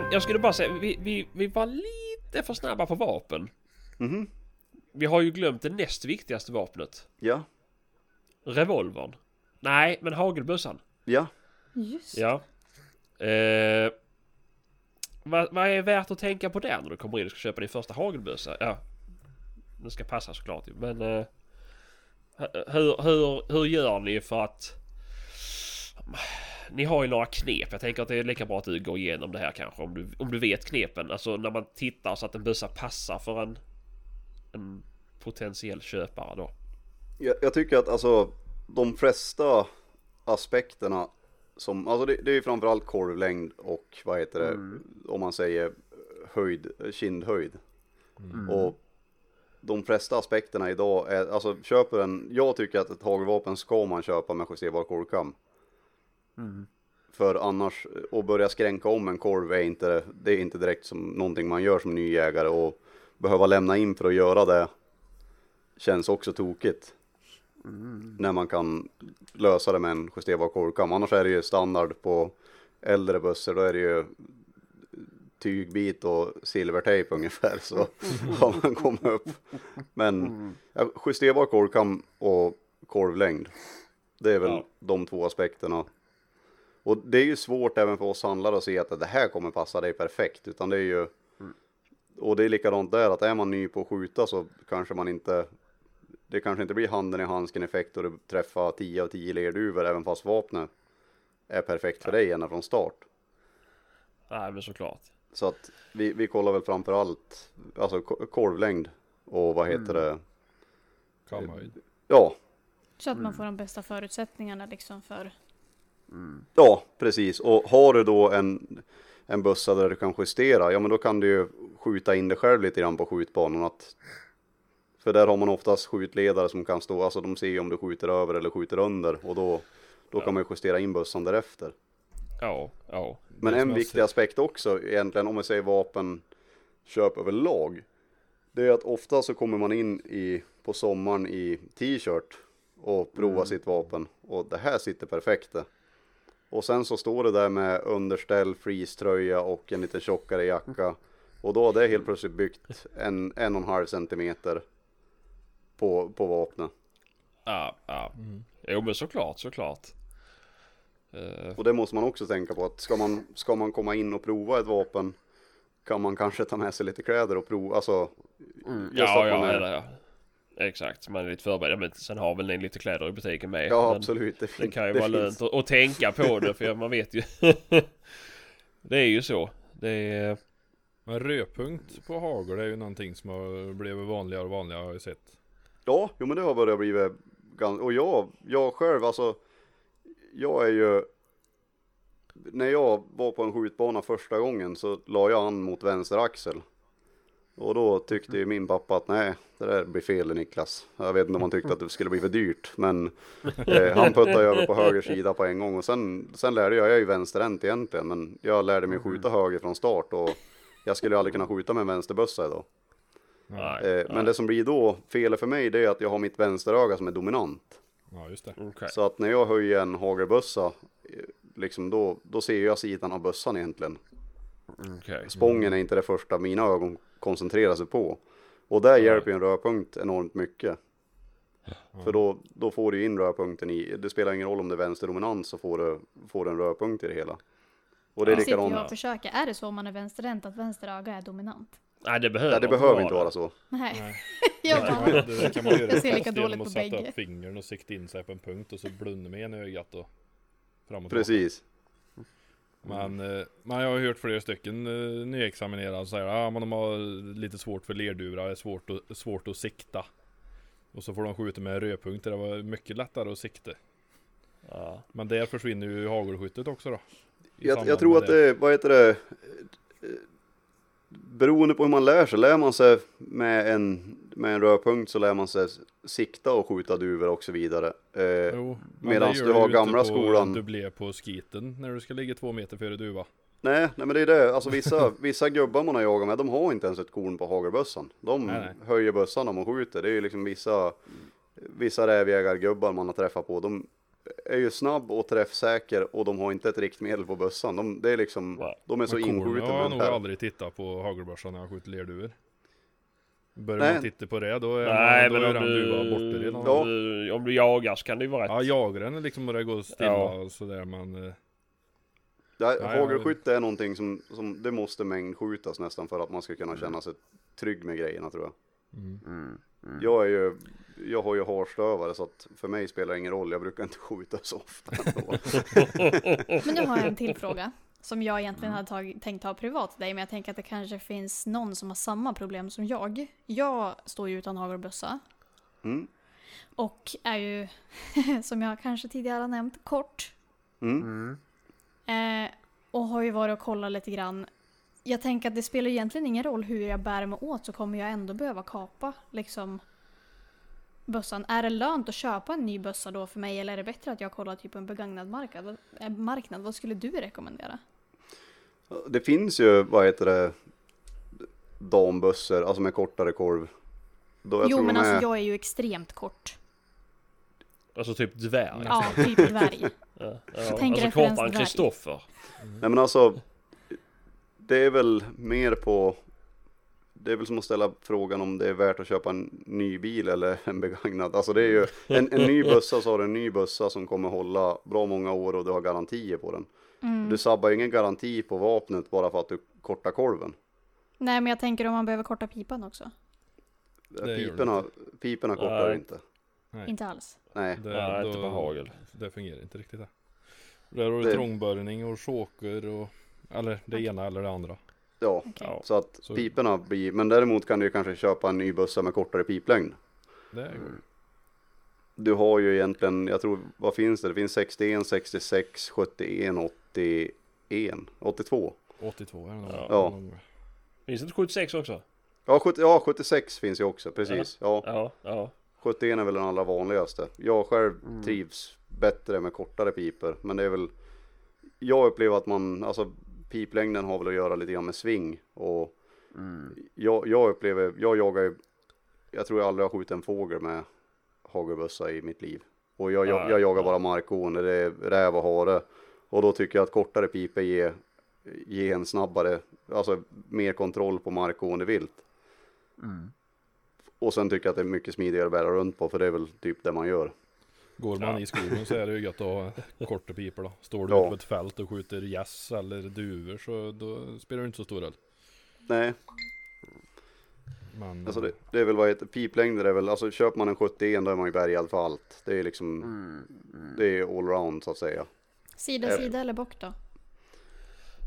Men jag skulle bara säga, vi, vi, vi var lite för snabba på vapen. Mhm. Vi har ju glömt det näst viktigaste vapnet. Ja. Revolvern. Nej, men hagelbössan. Ja. Just Ja. Eh, vad, vad är värt att tänka på där när du kommer in och ska köpa din första hagelbössa? Ja. Den ska passa såklart men... Eh, hur, hur, hur gör ni för att... Ni har ju några knep. Jag tänker att det är lika bra att du går igenom det här kanske om du, om du vet knepen. Alltså när man tittar så att en bössa passar för en, en potentiell köpare då. Jag, jag tycker att alltså de flesta aspekterna som, alltså det, det är ju framförallt korvlängd och vad heter det, om man säger höjd, kindhöjd. Och de flesta aspekterna idag är, alltså köper en, jag tycker att ett hagelvapen ska man köpa med justerbar korvkam. För annars, att börja skränka om en korv är inte, det är inte direkt som någonting man gör som ny jägare och behöva lämna in för att göra det känns också tokigt. När man kan lösa det med en justerbar korvkam. Annars är det ju standard på äldre bössor, då är det ju tygbit och silvertejp ungefär så har man kommit upp. Men justerbar korvkam och korvlängd. Det är väl Ja. de två aspekterna. Och det är ju svårt även för oss handlare att se att det här kommer passa dig perfekt. Utan det är ju och det är likadant där att är man ny på att skjuta så kanske man inte det kanske inte blir handen i handsken effekt och du träffar 10 av 10 lerduvor även fast vapnet är perfekt för dig ända från start. Nej men såklart. Så att vi, vi kollar väl framför allt alltså ko- korvlängd och vad heter det? Kamhöjd. Ja, Så att man får de bästa förutsättningarna liksom för... ja precis. Och har du då en, en bössa där du kan justera, ja men då kan du ju skjuta in dig själv lite grann på skjutbanan. Att, för där har man oftast skjutledare som kan stå, alltså de ser ju om du skjuter över eller skjuter under och då, då kan man ju justera in bössan därefter. Ja, ja. Men en viktig ser- aspekt också egentligen om vi säger vapenköp överlag. Det är att ofta så kommer man in i, på sommaren i t-shirt och provar sitt vapen och det här sitter perfekt det. Och sen så står det där med underställ, freeze-tröja och en lite tjockare jacka. Och då har det helt plötsligt byggt en, en och en halv centimeter på, på vapnet. Ja, ja. Jo men såklart, såklart. Eh, Och det måste man också tänka på att ska man, ska man komma in och prova ett vapen kan man kanske ta med sig lite kläder och prova, alltså Mm. ja, ja, är- ja. Exakt, man är lite förberedd. Men sen har väl ni lite kläder i butiken med. Ja men absolut, det, Det kan ju det vara finns. lönt att, tänka på det för man vet ju. det är ju så. Det är... Men rödpunkt på hagel är ju någonting som har blivit vanligare och vanligare har jag sett. Ja, jo men det har börjat bli ganska, och jag, jag själv alltså, jag är ju, när jag var på en skjutbana första gången så la jag an mot vänster axel. Och då tyckte ju min pappa att nej, det där blir fel Niklas. Jag vet inte om han tyckte att det skulle bli för dyrt, men eh, han puttade över på höger sida på en gång och sen, sen lärde jag, jag är ju vänsterhänt egentligen, men jag lärde mig skjuta höger från start och jag skulle ju aldrig kunna skjuta med en vänsterbössa idag. Nej, Eh, men det som blir då felet för mig det är att jag har mitt vänsteröga som är dominant. Ja just det. Okej. Så att när jag höjer en hagelbössa, eh, liksom då, då ser jag sidan av bössan egentligen. Okej. Spången är inte det första mina ögon koncentrerar sig på. Och där hjälper ju en rörpunkt enormt mycket. För då, då får du in rörpunkten i, det spelar ingen roll om det är vänsterdominans så får du, får du en rörpunkt i det hela. Och det är jag likadant, och försöker. Är det så om man är vänsterhänt att vänster öga är dominant? Nej det behöver nej det inte behöver inte vara så. Nej. Nej. jag bara... det kan man göra Jag ser lika dåligt på sätta bägge. upp fingern och sikta in sig på en punkt och så blunda med ena ögat och fram och tillbaka. Men, eh, men jag har hört flera stycken eh, nyexaminerade säga att ah, de har lite svårt för är svårt, att- svårt att sikta. Och så får de skjuta med rödpunkter, det var mycket lättare att sikta. Ja. Men där försvinner ju hagelskyttet också då. Jag, jag tror att det, vad heter det, beroende på hur man lär sig, lär man sig med en, med en rörpunkt så lär man sig sikta och skjuta duvor och så vidare. Eh, det du har gamla på skolan- Dubblé på skiten när du ska ligga två meter före duva. nej, nej men det är det, alltså vissa, vissa gubbar man har jagat med, de har inte ens ett korn på hagelbössan. De Nej, nej. höjer bössan om de skjuter, det är ju liksom vissa, vissa rävjägargubbar man har träffat på, de är ju snabb och träffsäker och de har inte ett riktmedel på bössan. De, det är liksom, Nej. de är så inskjutna har jag med nog det aldrig tittat på hagelbössan när jag skjuter lerduvor. Börjar Nej. man titta på det då är, Nej man, då men är om den duva du, borta redan. Ja. om, du, om du jagar så kan det ju vara rätt. Ja, jagaren är liksom börjar gå stilla Ja. och sådär eh, Ja, Nej, Fågelskytte är någonting som, som det måste mängdskjutas nästan för att man ska kunna känna sig trygg med grejerna tror jag. mm. Jag är ju, jag har ju harstövare så att för mig spelar det ingen roll. Jag brukar inte skjuta så ofta. Men nu har jag en till fråga. Som jag egentligen hade tagit, tänkt ha privat till dig, men jag tänker att det kanske finns någon som har samma problem som jag. Jag står ju utan hagelbössa. Mm. Och är ju, som jag kanske tidigare har nämnt, kort. Mm. Eh, och har ju varit och kollat lite grann. Jag tänker att det spelar egentligen ingen roll hur jag bär mig åt så kommer jag ändå behöva kapa liksom bössan. Är det lönt att köpa en ny bössa då för mig eller är det bättre att jag kollar typ på en begagnad marknad? Vad- eh, marknad? Vad skulle du rekommendera? Det finns ju, vad heter det, dambössor, alltså med kortare korv. Då, jag jo tror men de är, alltså jag är ju extremt kort. Alltså typ dvärg. Ja, typ dvärg. Ja, Tänk Alltså kortare än. Kristoffer. Nej men alltså, det är väl mer på, det är väl som att ställa frågan om det är värt att köpa en ny bil eller en begagnad. Alltså det är ju, en, en ny bössa så har du en ny bössa som kommer hålla bra många år och du har garantier på den. Mm. Du sabbar ju ingen garanti på vapnet bara för att du kortar kolven. Nej men jag tänker om man behöver korta pipan också. gör du Piporna, piporna kortar Nej. inte. Nej. Inte alls. Nej. Det, Nej, då- inte på hagel. Det fungerar inte riktigt det. Där har du Det- trångbörjning och choker och Eller det ena eller det andra. Ja. Ja. så att Så- piporna blir, men däremot kan du kanske köpa en ny bössa med kortare piplängd. Det är Du har ju egentligen, jag tror, vad finns det? Det finns 61, 66, 71, 81, 82. 82 är det. Ja. Ja. Finns det inte 76 också? Ja, 70, ja 76 finns ju också, precis. Ja, Ja, ja. 71 är väl den allra vanligaste. Jag själv trivs bättre med kortare piper, men det är väl Jag upplever att man, alltså piplängden har väl att göra lite grann med sving och jag, jag upplever, jag jagar ju Jag tror jag aldrig har skjutit en fågel med hagelbössa i mitt liv. Och jag, jag, jag jagar bara markgående, det är räv och hare. Och då tycker jag att kortare piper ger, ger en snabbare, alltså mer kontroll på markgående vilt. Och sen tycker jag att det är mycket smidigare att bära runt på för det är väl typ det man gör. Går man Ja. i skogen så är det ju gött att ha korta pipor då. Står du Ja. ute på ett fält och skjuter gäss eller duvor så då spelar det inte så stor roll. Nej, Men alltså det, det är väl vad heter piplängder är väl, alltså köper man en 71 då är man ju bärgad för allt. Det är liksom, det är allround så att säga. Sida, Jag- sida eller bock då?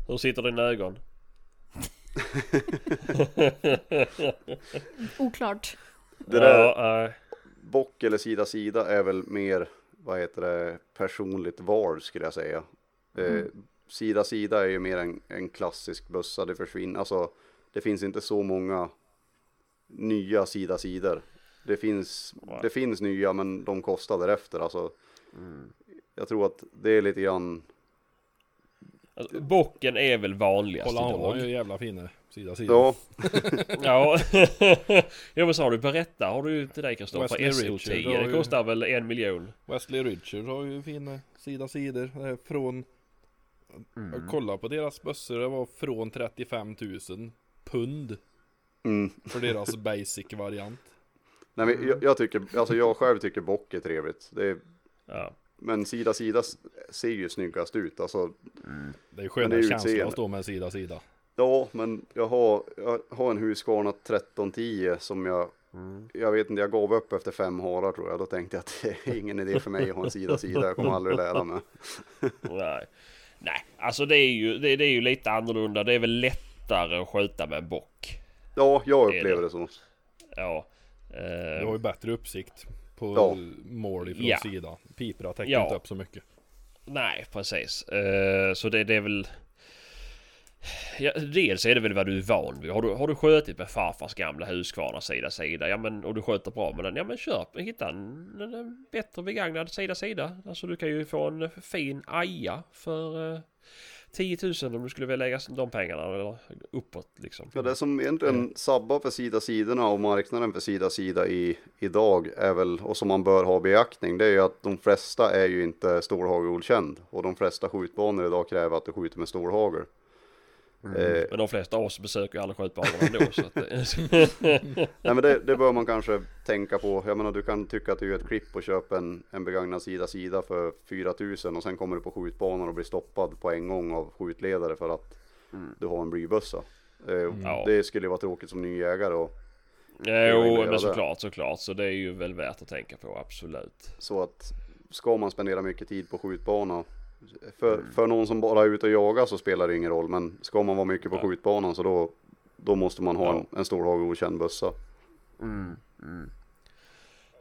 Hur sitter dina ögon? Oklart. Det där, Ja, äh, bock eller sida sida är väl mer, vad heter det, personligt val skulle jag säga. Eh, sida sida är ju mer en, en klassisk bössa, det försvinner, alltså det finns inte så många nya sida sidor. Det finns, det finns nya men de kostar därefter alltså. Jag tror att det är lite grann, alltså, bocken är väl vanligast Kolla han har ju idag. jävla fina sida sida. ja, Ja. ja men så har du berätta har du till dig Kristoffer. Wesley SO10 Richard har det ju- kostar väl en miljon? Wesley Richards har ju fina sida sidor. Är från Mm. Jag kollade på deras bössor, det var från 35 000 pund mm. för deras basic variant. Nej, men jag, jag tycker, alltså jag själv tycker bock är trevligt. Det är, Ja. Men sida sida ser ju snyggast ut. Alltså, Det är skönare känsla att stå med sida sida. ja, men jag har, jag har en Husqvarna 1310 som jag, jag vet inte, jag gav upp efter fem harar tror jag. Då tänkte jag att det är ingen idé för mig att ha en sida sida. Jag kommer aldrig lära mig. Nej. Nej, alltså det är ju det, det är ju lite annorlunda. Det är väl lättare att skjuta med en bock. Ja, jag upplever det. det så. Ja. Du Eh, har ju bättre uppsikt på Ja. mål ifrån Ja. sidan. Piporna täcker Ja. inte upp så mycket. nej, precis. Eh, så det, det är väl... Ja, dels är det väl vad du är van vid. Har du, har du skjutit med farfars gamla Husqvarna sida sida, ja men och du skjuter bra med den, ja men köp, hitta en, en, en bättre begagnad sida sida. Alltså du kan ju få en fin aja för eh, 10 000 om du skulle vilja lägga de pengarna eller uppåt liksom. Ja, det som egentligen sabbar för sida sidorna och marknaden för sida sida i idag är väl, och som man bör ha beaktning, det är ju att de flesta är ju inte stålhagelgodkänd. Och de flesta skjutbanor idag kräver att du skjuter med stålhagel. Eh, Men de flesta av oss besöker ju alla skjutbanor ändå så att det, nej men det, det bör man kanske tänka på. Jag menar du kan tycka att det är ett klipp och köpa en, en begagnad sida sida för 4000 och sen kommer du på skjutbanan och blir stoppad på en gång av skjutledare för att du har en blybössa. Eh, Ja. Det skulle ju vara tråkigt som ny jägare och Jo, men det. såklart, såklart. Så det är ju väl värt att tänka på, absolut. Så att ska man spendera mycket tid på skjutbana för, för någon som bara är ute och jagar så spelar det ingen roll men ska man vara mycket på Ja. skjutbanan så då, då måste man ha Ja. en, en stålhagelgodkänd bössa.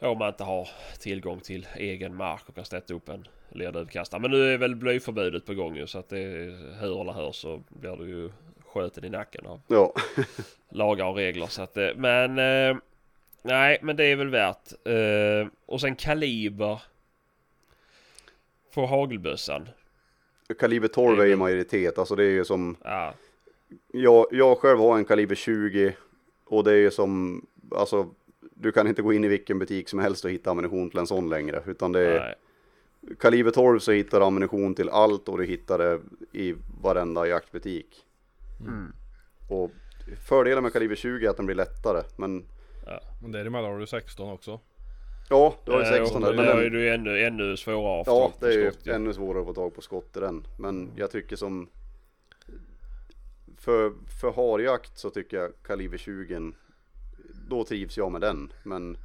Om man inte har tillgång till egen mark och kan sätta upp en lerduvkastare. Men nu är väl blyförbudet på gång ju så att det hur eller hur så blir du ju sköten i nacken av Ja, lagar och regler. Så att, det- men eh, nej, men det är väl värt. Eh, och sen kaliber på hagelbössan. kaliber 12 är i majoritet, alltså det är ju som Ja, jag, jag själv har en kaliber 20 och det är ju som, alltså du kan inte gå in i vilken butik som helst och hitta ammunition till en sån längre utan det är nej. kaliber 12 så hittar du ammunition till allt och du hittar det i varenda jaktbutik. Och fördelen med kaliber 20 är att den blir lättare, men Men däremellan har du 16 också. Ja, du har ju Eh, 16 där, och men Då är den, ju ännu, ännu svårare att få ja, det är ju skott, ännu svårare att få tag på skott i den. Men jag tycker som för, för harjakt så tycker jag kaliber 20 då trivs jag med den. Men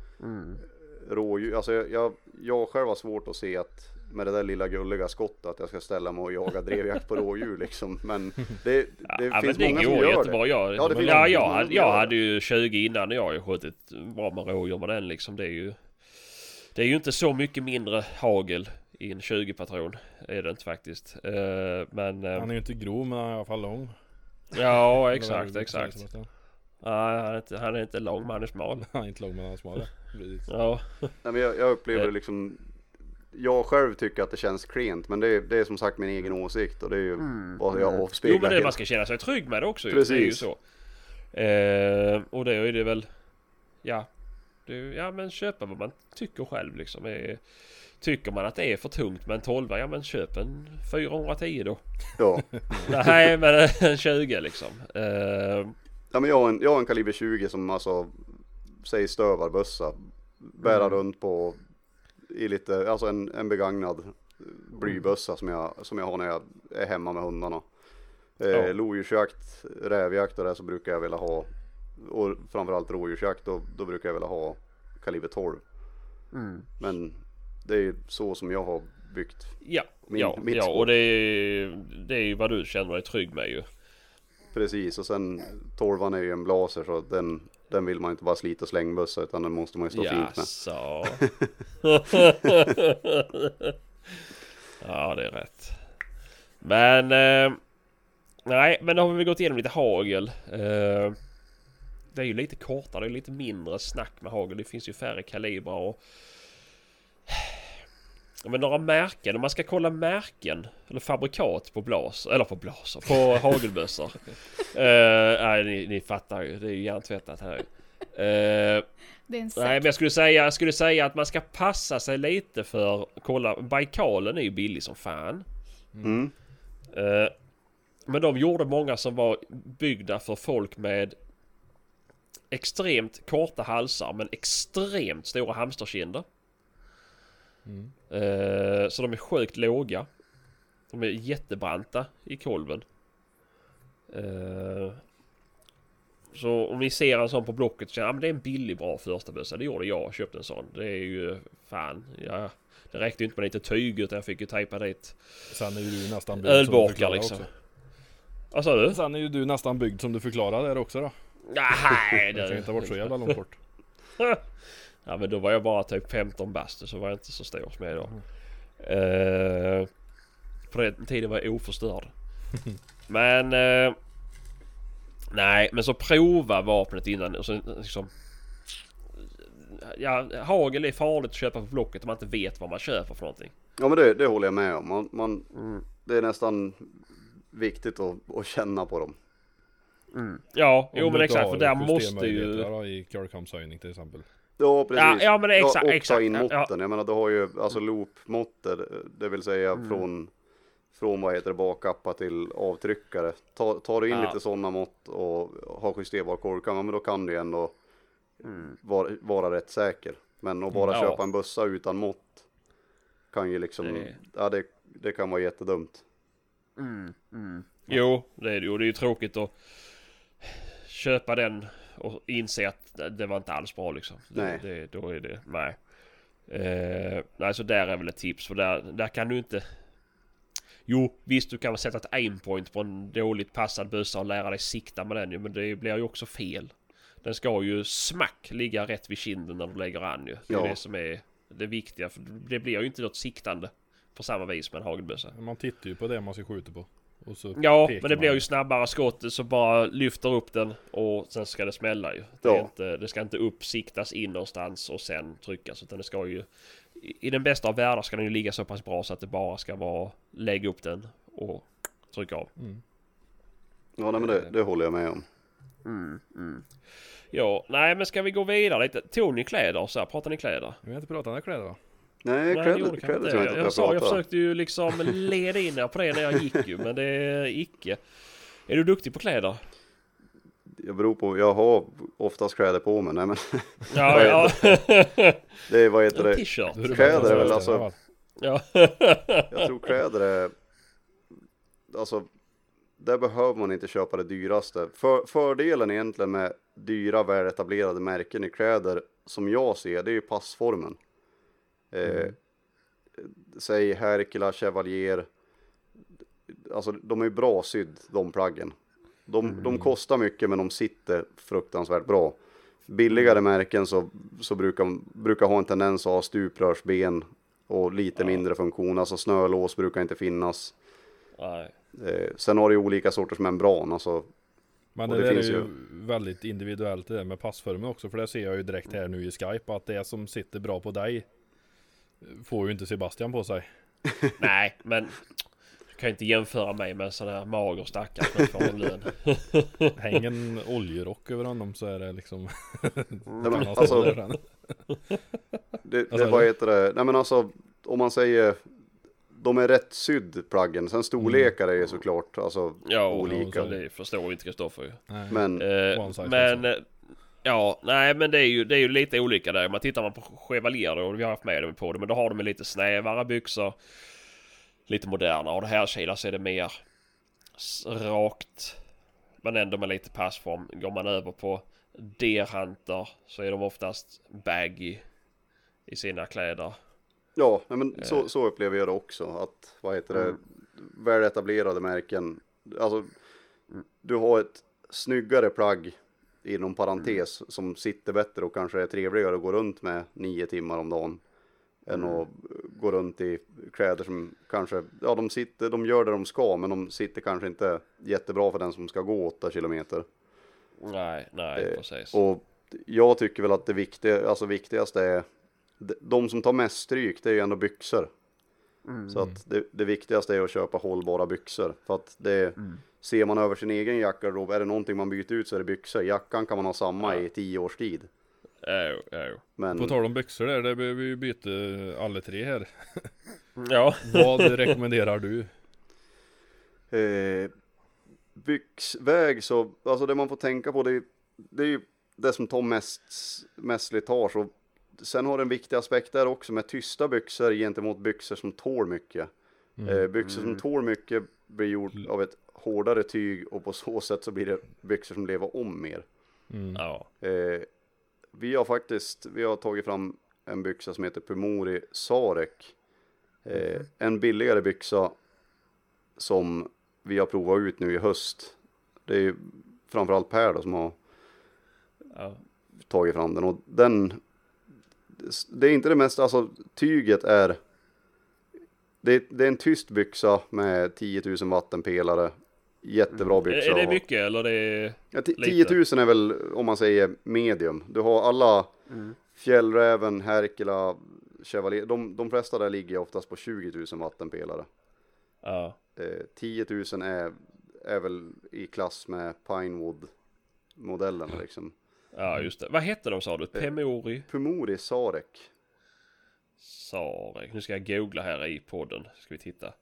rådjur, alltså jag, jag, jag själv har svårt att se att med det där lilla gulliga skottet att jag ska ställa mig och jaga drevjakt på rådjur liksom. Men det, det ja, finns men det många som gör jättebra. det. Jag, Ja, det ja, jag, jag det. hade ju 20 innan och jag har ju skjutit bra med rådjur med den liksom. Det är ju Det är ju inte så mycket mindre hagel i en 20 patron. Är det inte faktiskt. Eh, men eh, Han är ju inte grov men han är i alla fall lång. ja exakt exakt. Nej, han, är inte, han är inte lång men han är smal. Han är inte lång men han är smal. Precis. Ja. Nej, men jag, jag upplever Eh. det liksom Jag själv tycker att det känns klent men det är, det är som sagt min egen åsikt och det är ju vad jag avspeglar Jo men det man ska känna sig trygg med det också ju. Det är ju Precis. så. Eh, och det är det väl Ja. Är- ja men köpa vad man tycker själv liksom. Eh, tycker man att det är för tungt med en 12 ja men köp en 410 då. Ja. Nej men en 20 liksom. Eh, ja men jag har, en, jag har en kaliber 20 som alltså Säg stövarbössa Bära runt på I lite, alltså en, en begagnad Blybössa som jag, som jag har när jag är hemma med hundarna eh, Ja. Lodjursjakt, rävjakt och det så brukar jag vilja ha Och framförallt rådjursjakt då, då brukar jag vilja ha Kaliber 12 Men det är ju så som jag har byggt ja, Min- ja, mitt ja och det är, det är ju vad du känner dig trygg med ju. Precis och sen torvan är ju en blaser så den, den vill man inte bara slita och slängbössa utan den måste man ju stå fint med. Ja det är rätt. Men eh, nej men då har vi gått igenom lite hagel. Eh, det är ju lite kortare, det är lite mindre snack med hagel. Det finns ju färre kalibrar och men några märken, om man ska kolla märken eller fabrikat på blas, eller på blaser, på hagelbössor. Eh, nej ni, ni fattar ju, det är ju hjärntvättat här. Det är en Nej men jag skulle säga, jag skulle säga att man ska passa sig lite för Kolla, Baikalen är ju billig som fan. Mm. Eh, men de gjorde många som var byggda för folk med extremt korta halsar men extremt stora hamsterkinder. Mm. Eh, så de är sjukt låga. De är jättebranta i kolven. Eh, så om ni ser en sån på Blocket så känner ah, det är en billig bra första bössa. Det gjorde jag. Jag köpte en sån. Det är ju fan. Ja, det räckte ju inte med lite tyg utan jag fick ju tejpa dit Sen är ju du nästan byggd som du ölburkar liksom. Vad sa du? Sen är ju du nästan byggd som du förklarade där också då. Nej, Det kan inte ha varit så jävla långt bort. Ja men då var jag bara typ 15 bast så var jag inte så stor som jag är idag. Eh, på den tiden var jag oförstörd. men... Eh, nej men så prova vapnet innan och så liksom... Ja, hagel är farligt att köpa på Blocket om man inte vet vad man köper för någonting. Ja men det, det håller jag med om. Man, man, Mm. Det är nästan viktigt att, att känna på dem. Ja, Om jo men exakt för där måste ju... I curlkampshöjning till exempel. Ja precis. Ja, ja, men exakt- och ta exakt, in ja. måtten. Jag menar du har ju alltså loopmåttet, det vill säga Mm. från från vad heter det bakappa till avtryckare. Ta, tar du in Ja. lite sådana mått och har justerbar korkam, ja, men då kan du ändå vara, vara rätt säker. Men att bara Mm. Ja. köpa en bössa utan mått kan ju liksom, Det- ja det, det kan vara jättedumt. Jo, det är det ju. Det är ju tråkigt att köpa den och inse att det var inte alls bra liksom. Nej. Det, det, då är det, nej. Eh, nej, så där är väl ett tips. För där, där kan du inte... Jo, visst du kan väl sätta ett aimpoint på en dåligt passad bössa och lära dig sikta med den ju. Men det blir ju också fel. Den ska ju smack ligga rätt vid kinden när du lägger an ju. Det är Ja. det som är det viktiga. För det blir ju inte något siktande på samma vis med en hagelbössa. Man tittar ju på det man ska skjuta på. Och så Ja, men det blir man. ju snabbare skott så bara lyfter upp den och sen ska det smälla ju. Det, Ja. inte, det ska inte uppsiktas in någonstans och sen tryckas utan det ska ju... I den bästa av världar ska den ju ligga så pass bra så att det bara ska vara lägga upp den och trycka av. Ja nej, men det, det håller jag med om. Ja, nej men ska vi gå vidare lite? Tog ni kläder så här? Pratar ni kläder? Vi har inte pratat om kläder va? Nej, kläder, inte tror jag inte Jag, sa, jag jag pratar. försökte ju liksom leda in er på det när jag gick ju men det är icke. Är du duktig på kläder? Jag beror på, jag har oftast kläder på mig. Nej men Ja, ja. det är, vad heter det? t-shirt. Kläder är väl alltså- Ja. Jag tror kläder är, alltså, där behöver man inte köpa det dyraste. För, fördelen egentligen med dyra väletablerade märken i kläder, som jag ser, det är ju passformen. Eh, Säg Herkila, Chevalier, alltså de är ju bra sydd, de plaggen. De, de kostar mycket men de sitter fruktansvärt bra. Billigare märken så, så brukar, brukar ha en tendens att ha stuprörsben och lite mindre funktion. Alltså snölås brukar inte finnas. Eh, sen har du olika sorters membran. Alltså, Men det, det där finns är ju ju- väldigt individuellt det där med passformen också. För det ser jag ju direkt här nu i Skype att det som sitter bra på dig får ju inte Sebastian på sig. Nej, men du kan ju inte jämföra mig med en sån här mager stackare som får en lön. Häng en oljerock över honom så är det liksom... nej, men, alltså, det, det, vad du? heter det? Nej men alltså, om man säger de är rätt sydd plaggen. Sen storlekar är ju såklart alltså, Ja, olika. och det förstår inte Kristoffer ju. Men Eh, men Ja, nej men det är ju, det är ju lite olika där. Man tittar man på Chevalier då, vi har haft med dem på det, men då har de lite snävare byxor. Lite modernare och det här Kila så är det mer rakt. Men ändå med lite passform. Går man över på Deerhunter så är de oftast baggy i sina kläder. ja, men Eh. så, så upplever jag det också. Att vad heter det? Mm. Väletablerade märken. Alltså, du har ett snyggare plagg inom parentes Mm. som sitter bättre och kanske är trevligare att gå runt med nio timmar om dagen. Än Mm. att gå runt i kläder som kanske, ja de sitter, de gör det de ska men de sitter kanske inte jättebra för den som ska gå åtta kilometer. Nej, nej Eh, precis. Och jag tycker väl att det viktiga, alltså viktigaste är, de- som tar mest stryk det är ju ändå byxor. Så att det, det viktigaste är att köpa hållbara byxor. För att det, ser man över sin egen jackagarderob, är det någonting man byter ut så är det byxor. Jackan kan man ha samma Ja. i tio års tid. Jo, jo. Men På tal om byxor där, det behöver vi ju byta alla tre här. Ja. Vad rekommenderar du? eh, byxväg så, alltså det man får tänka på det är, det är ju det som tar mest, mest slitage. Och sen har det en viktig aspekt där också med tysta byxor gentemot byxor som tål mycket. Eh, byxor som tål mycket blir gjort av ett hårdare tyg och på så sätt så blir det byxor som lever om mer. Mm. Ja. Eh, vi har faktiskt, vi har tagit fram en byxa som heter Pumori Sarek. Eh, en billigare byxa som vi har provat ut nu i höst. Det är ju framförallt Per då som har ja. tagit fram den och den det är inte det mest, alltså tyget är det, det är en tyst byxa med 10 000 vattenpelare jättebra Är, byxa är det mycket eller det är... Ja, ti- Lite. 10 000 är väl om man säger medium. Du har alla Fjällräven, Herkila, Chevalier. De, de flesta där ligger oftast på 20 000 vattenpelare. Ja. Eh, 10 000 är, är väl i klass med Pinewood modellerna liksom. Ja just det. Vad hette de sa du? Pemori Pumori Sarek. Sarek. Nu ska jag googla här i podden. Ska vi titta.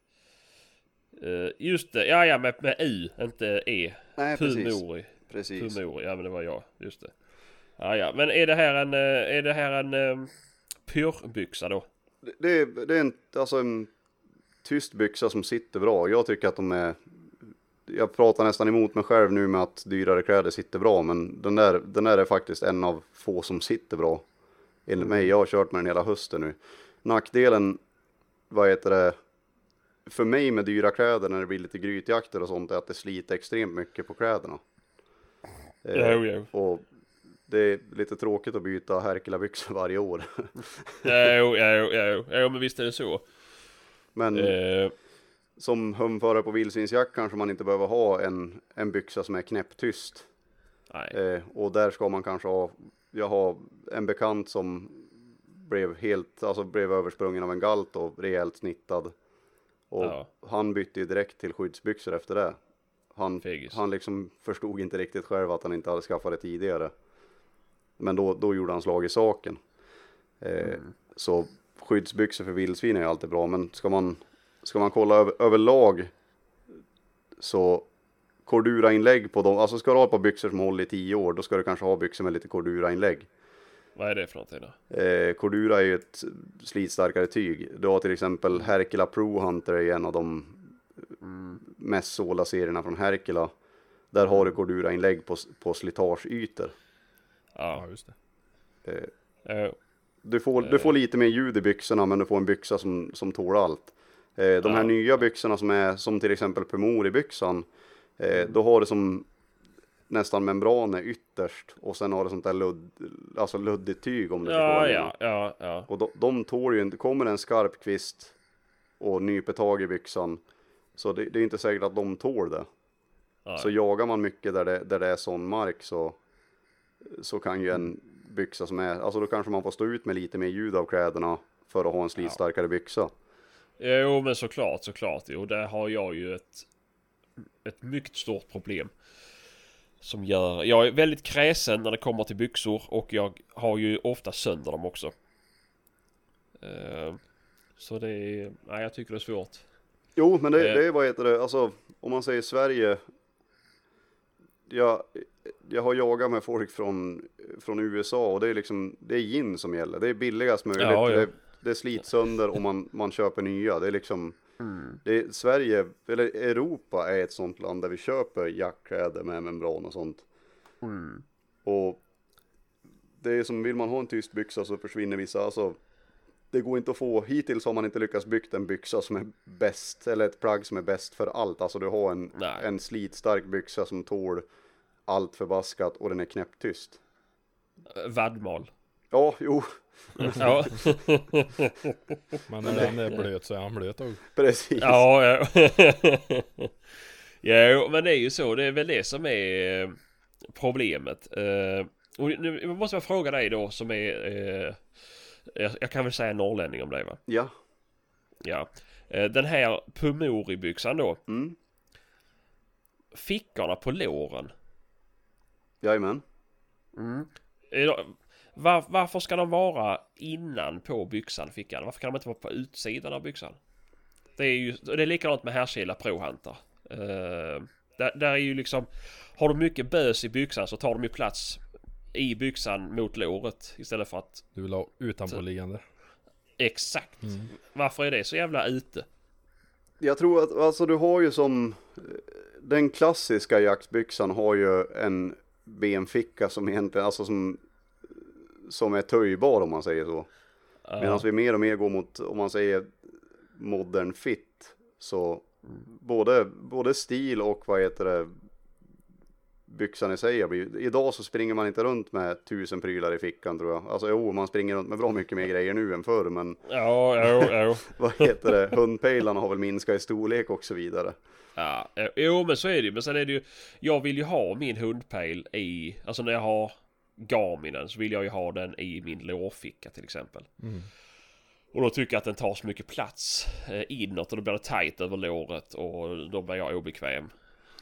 Eh, just det, ja ja med, med U, inte E. Nej precis. Pumori. Precis. Pumori, ja men det var jag. Just det. Ja ja, men är det här en, eh, är det här en um, pyrbyxa då? Det, det, är- det är en, alltså en tyst byxa som sitter bra. Jag tycker att de är jag pratar nästan emot mig själv nu med att dyrare kläder sitter bra, men den där, den där är faktiskt en av få som sitter bra. Enligt mig, jag har kört med den hela hösten nu. Nackdelen, vad heter det, för mig med dyra kläder när det blir lite grytjakter och sånt är att det sliter extremt mycket på kläderna. Eh, Jo, jo. och det är lite tråkigt att byta Herkula-byxor varje år. Jo, jo, jo, jo, men visst är det så. Men Eh, som humförare på vildsvinsjakt kanske man inte behöver ha en, en byxa som är knäpptyst. nej. Eh, och där ska man kanske ha, jag har en bekant som blev helt, alltså blev översprungen av en galt och rejält snittad. Och Ja. han bytte ju direkt till skyddsbyxor efter det. Han, Fegis. han liksom förstod inte riktigt själv att han inte hade skaffat det tidigare. Men då, då gjorde han slag i saken. Eh, Mm. Så skyddsbyxor för vildsvin är alltid bra, men ska man, ska man kolla över, överlag så Cordura-inlägg på dem, alltså ska du ha ett par byxor som håller i tio år, då ska du kanske ha byxor med lite Cordura-inlägg. Vad är det för någonting då? Eh, Cordura är ju ett slitstarkare tyg. Du har till exempel Herkula Pro Hunter är en av de mest sålda serierna från Herkula. Där har du Cordura-inlägg på, på slitageytor. Ja, Eh, Ja, just det. jo. Du får, du får lite mer ljud i byxorna men du får en byxa som, som tål allt. Eh, de här nya byxorna som är som till exempel Pumori-byxan. Eh, då har du som nästan membraner ytterst och sen har du sånt där ludd, alltså luddigt tyg om du vad Ja, ja, ja, ja. Och de, de tål ju inte, kommer en skarp kvist och nyper tag i byxan så det, det är inte säkert att de tål det. ja. Så jagar man mycket där det, där det är sån mark så, så kan ju en byxa som är, alltså då kanske man får stå ut med lite mer ljud av kläderna för att ha en slitstarkare byxa. Jo men såklart, såklart. Jo, där har jag ju ett, ett mycket stort problem. Som gör, jag är väldigt kräsen när det kommer till byxor och jag har ju ofta sönder dem också. Eh, Så det är, nej jag tycker det är svårt. Jo, men det, Eh. det är vad heter det, alltså om man säger Sverige. Jag, jag har jagat med folk från, från USA och det är liksom, det är gin som gäller. Det är billigast möjligt. Ja, ja. Det, det slits sönder och man, man köper nya. Det är liksom, det är, Sverige, eller Europa är ett sånt land där vi köper jackkläder med membran och sånt. Och det är som, vill man ha en tyst byxa så försvinner vissa, alltså det går inte att få, hittills har man inte lyckats bygga en byxa som är bäst, eller ett plagg som är bäst för allt. Alltså du har en, Nej. en slitstark byxa som tål allt förbaskat och den är knäpptyst. Vadmal. Ja, jo, Ja, Men när den är blöt så är han blöt också. precis. ja, ja. Jo, men det är ju så. Det är väl det som är eh, problemet. Eh, Och nu måste jag fråga dig då som är... eh, jag- kan väl säga norrlänning om dig va? Ja, Ja. Den här Pumori-byxan då. mm. Fickorna på låren. jajamän. De- Var, varför ska de vara innan på byxan, fickan? Varför kan de inte vara på utsidan av byxan? Det är ju det är likadant med Herkila Pro Hunter. Eh, där, där är ju liksom... Har du mycket bös i byxan så tar de ju plats i byxan mot låret istället för att... Du vill ha utanpåliggande. Exakt! Varför är det så jävla ute? Jag tror att, alltså du har ju som, den klassiska jaktbyxan har ju en benficka som egentligen, alltså som, som är töjbar om man säger så. Medan vi mer och mer går mot, om man säger modern fit, så både, både stil och vad heter det, byxan i sig idag så springer man inte runt med tusen prylar i fickan tror jag. Alltså jo, man springer runt med bra mycket mer grejer nu än förr, men Ja, jo, jo. vad heter det, hundpejlarna har väl minskat i storlek och så vidare. Ja, jo men så är det ju. Men sen är det ju... Jag vill ju ha min hundpejl i... Alltså när jag har Garminen så vill jag ju ha den i min lårficka till exempel. Och då tycker jag att den tar så mycket plats eh, inåt och då blir det tight över låret och då blir jag obekväm.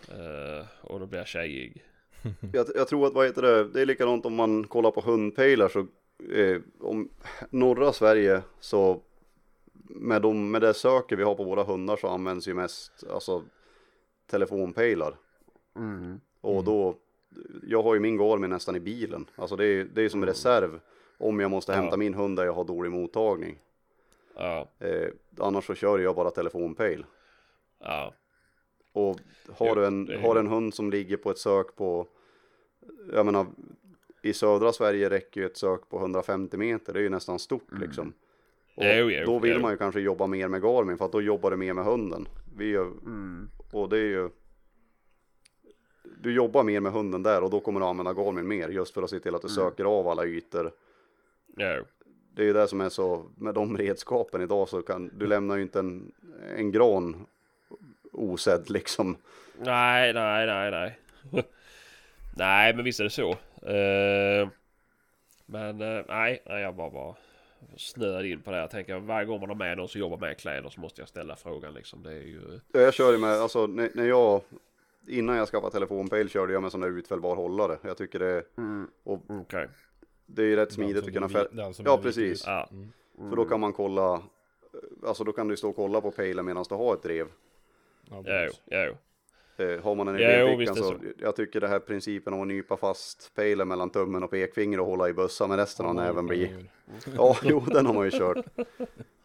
Eh, och då blir jag tjejig. Jag, jag tror att vad heter det, det är likadant om man kollar på hundpejlar så eh, om norra Sverige så med, de, med det söker vi har på våra hundar så används ju mest alltså telefonpejlar. Och då, jag har ju min Garmin nästan i bilen. Alltså det är, det är som reserv om jag måste hämta Ja. min hund där jag har dålig mottagning. Ja, Eh, annars så kör jag bara telefonpejl. ja, Och har du en, har en hund som ligger på ett sök på, jag menar, i södra Sverige räcker ju ett sök på 150 meter, det är ju nästan stort liksom. Och Mm. Jo, jo, då vill jo. man ju kanske jobba mer med Garmin för att då jobbar du mer med hunden. Vi gör, Mm. och det är ju, du jobbar mer med hunden där och då kommer du använda Garmin mer just för att se till att du Mm. söker av alla ytor. jo. Det är ju det som är så, med de redskapen idag så kan, du lämnar ju inte en, en gran osedd liksom. Nej, nej, nej, nej. nej, men visst är det så. Eh, men eh, nej, nej, jag bara, bara snöade in på det. Jag tänker varje gång man har med någon som jobbar med kläder så måste jag ställa frågan liksom. Det är ju... Ja, Jag kör ju med, alltså när, när jag, innan jag skaffade telefonpejl körde jag med sån där utfällbar hållare. Jag tycker det, och Okej. det är ju rätt smidigt att kunna fälla. Ja, precis. Ja. För då kan man kolla, eh, alltså då kan du stå och kolla på pejlen medan du har ett drev. Ja, Jo, precis. jo. Eh, har man en i Ja, så, det jag tycker det här principen om att nypa fast pejlen mellan tummen och pekfinger och hålla i bössa med resten av näven blir. Ja, jo, den har man ju kört.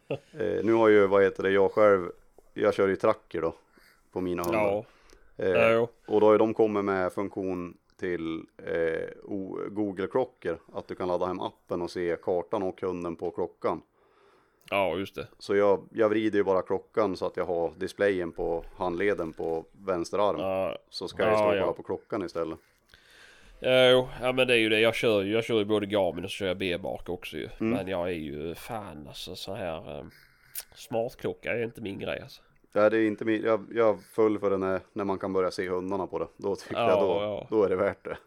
Eh, nu har ju, vad heter det, jag själv, jag kör ju tracker då på mina hundar. Ja. Eh. Och då har ju de kommit med funktion till eh, Google-klockor. Att du kan ladda hem appen och se kartan och hunden på klockan. Ja, just det. Så jag, jag vrider ju bara klockan så att jag har displayen på handleden på vänster arm. Ja, Så ska jag Ja, stå och ja. kolla på klockan istället. Jo, ja men det är ju det. Jag kör ju, jag kör ju både Garmin och så kör jag B-bark också ju. Mm. Men jag är ju fan alltså så här um, smartklocka är inte min grej alltså. Ja, det är inte min, jag, jag föll för det när, när man kan börja se hundarna på det. Då tycker Ja, jag då, ja. då är det värt det.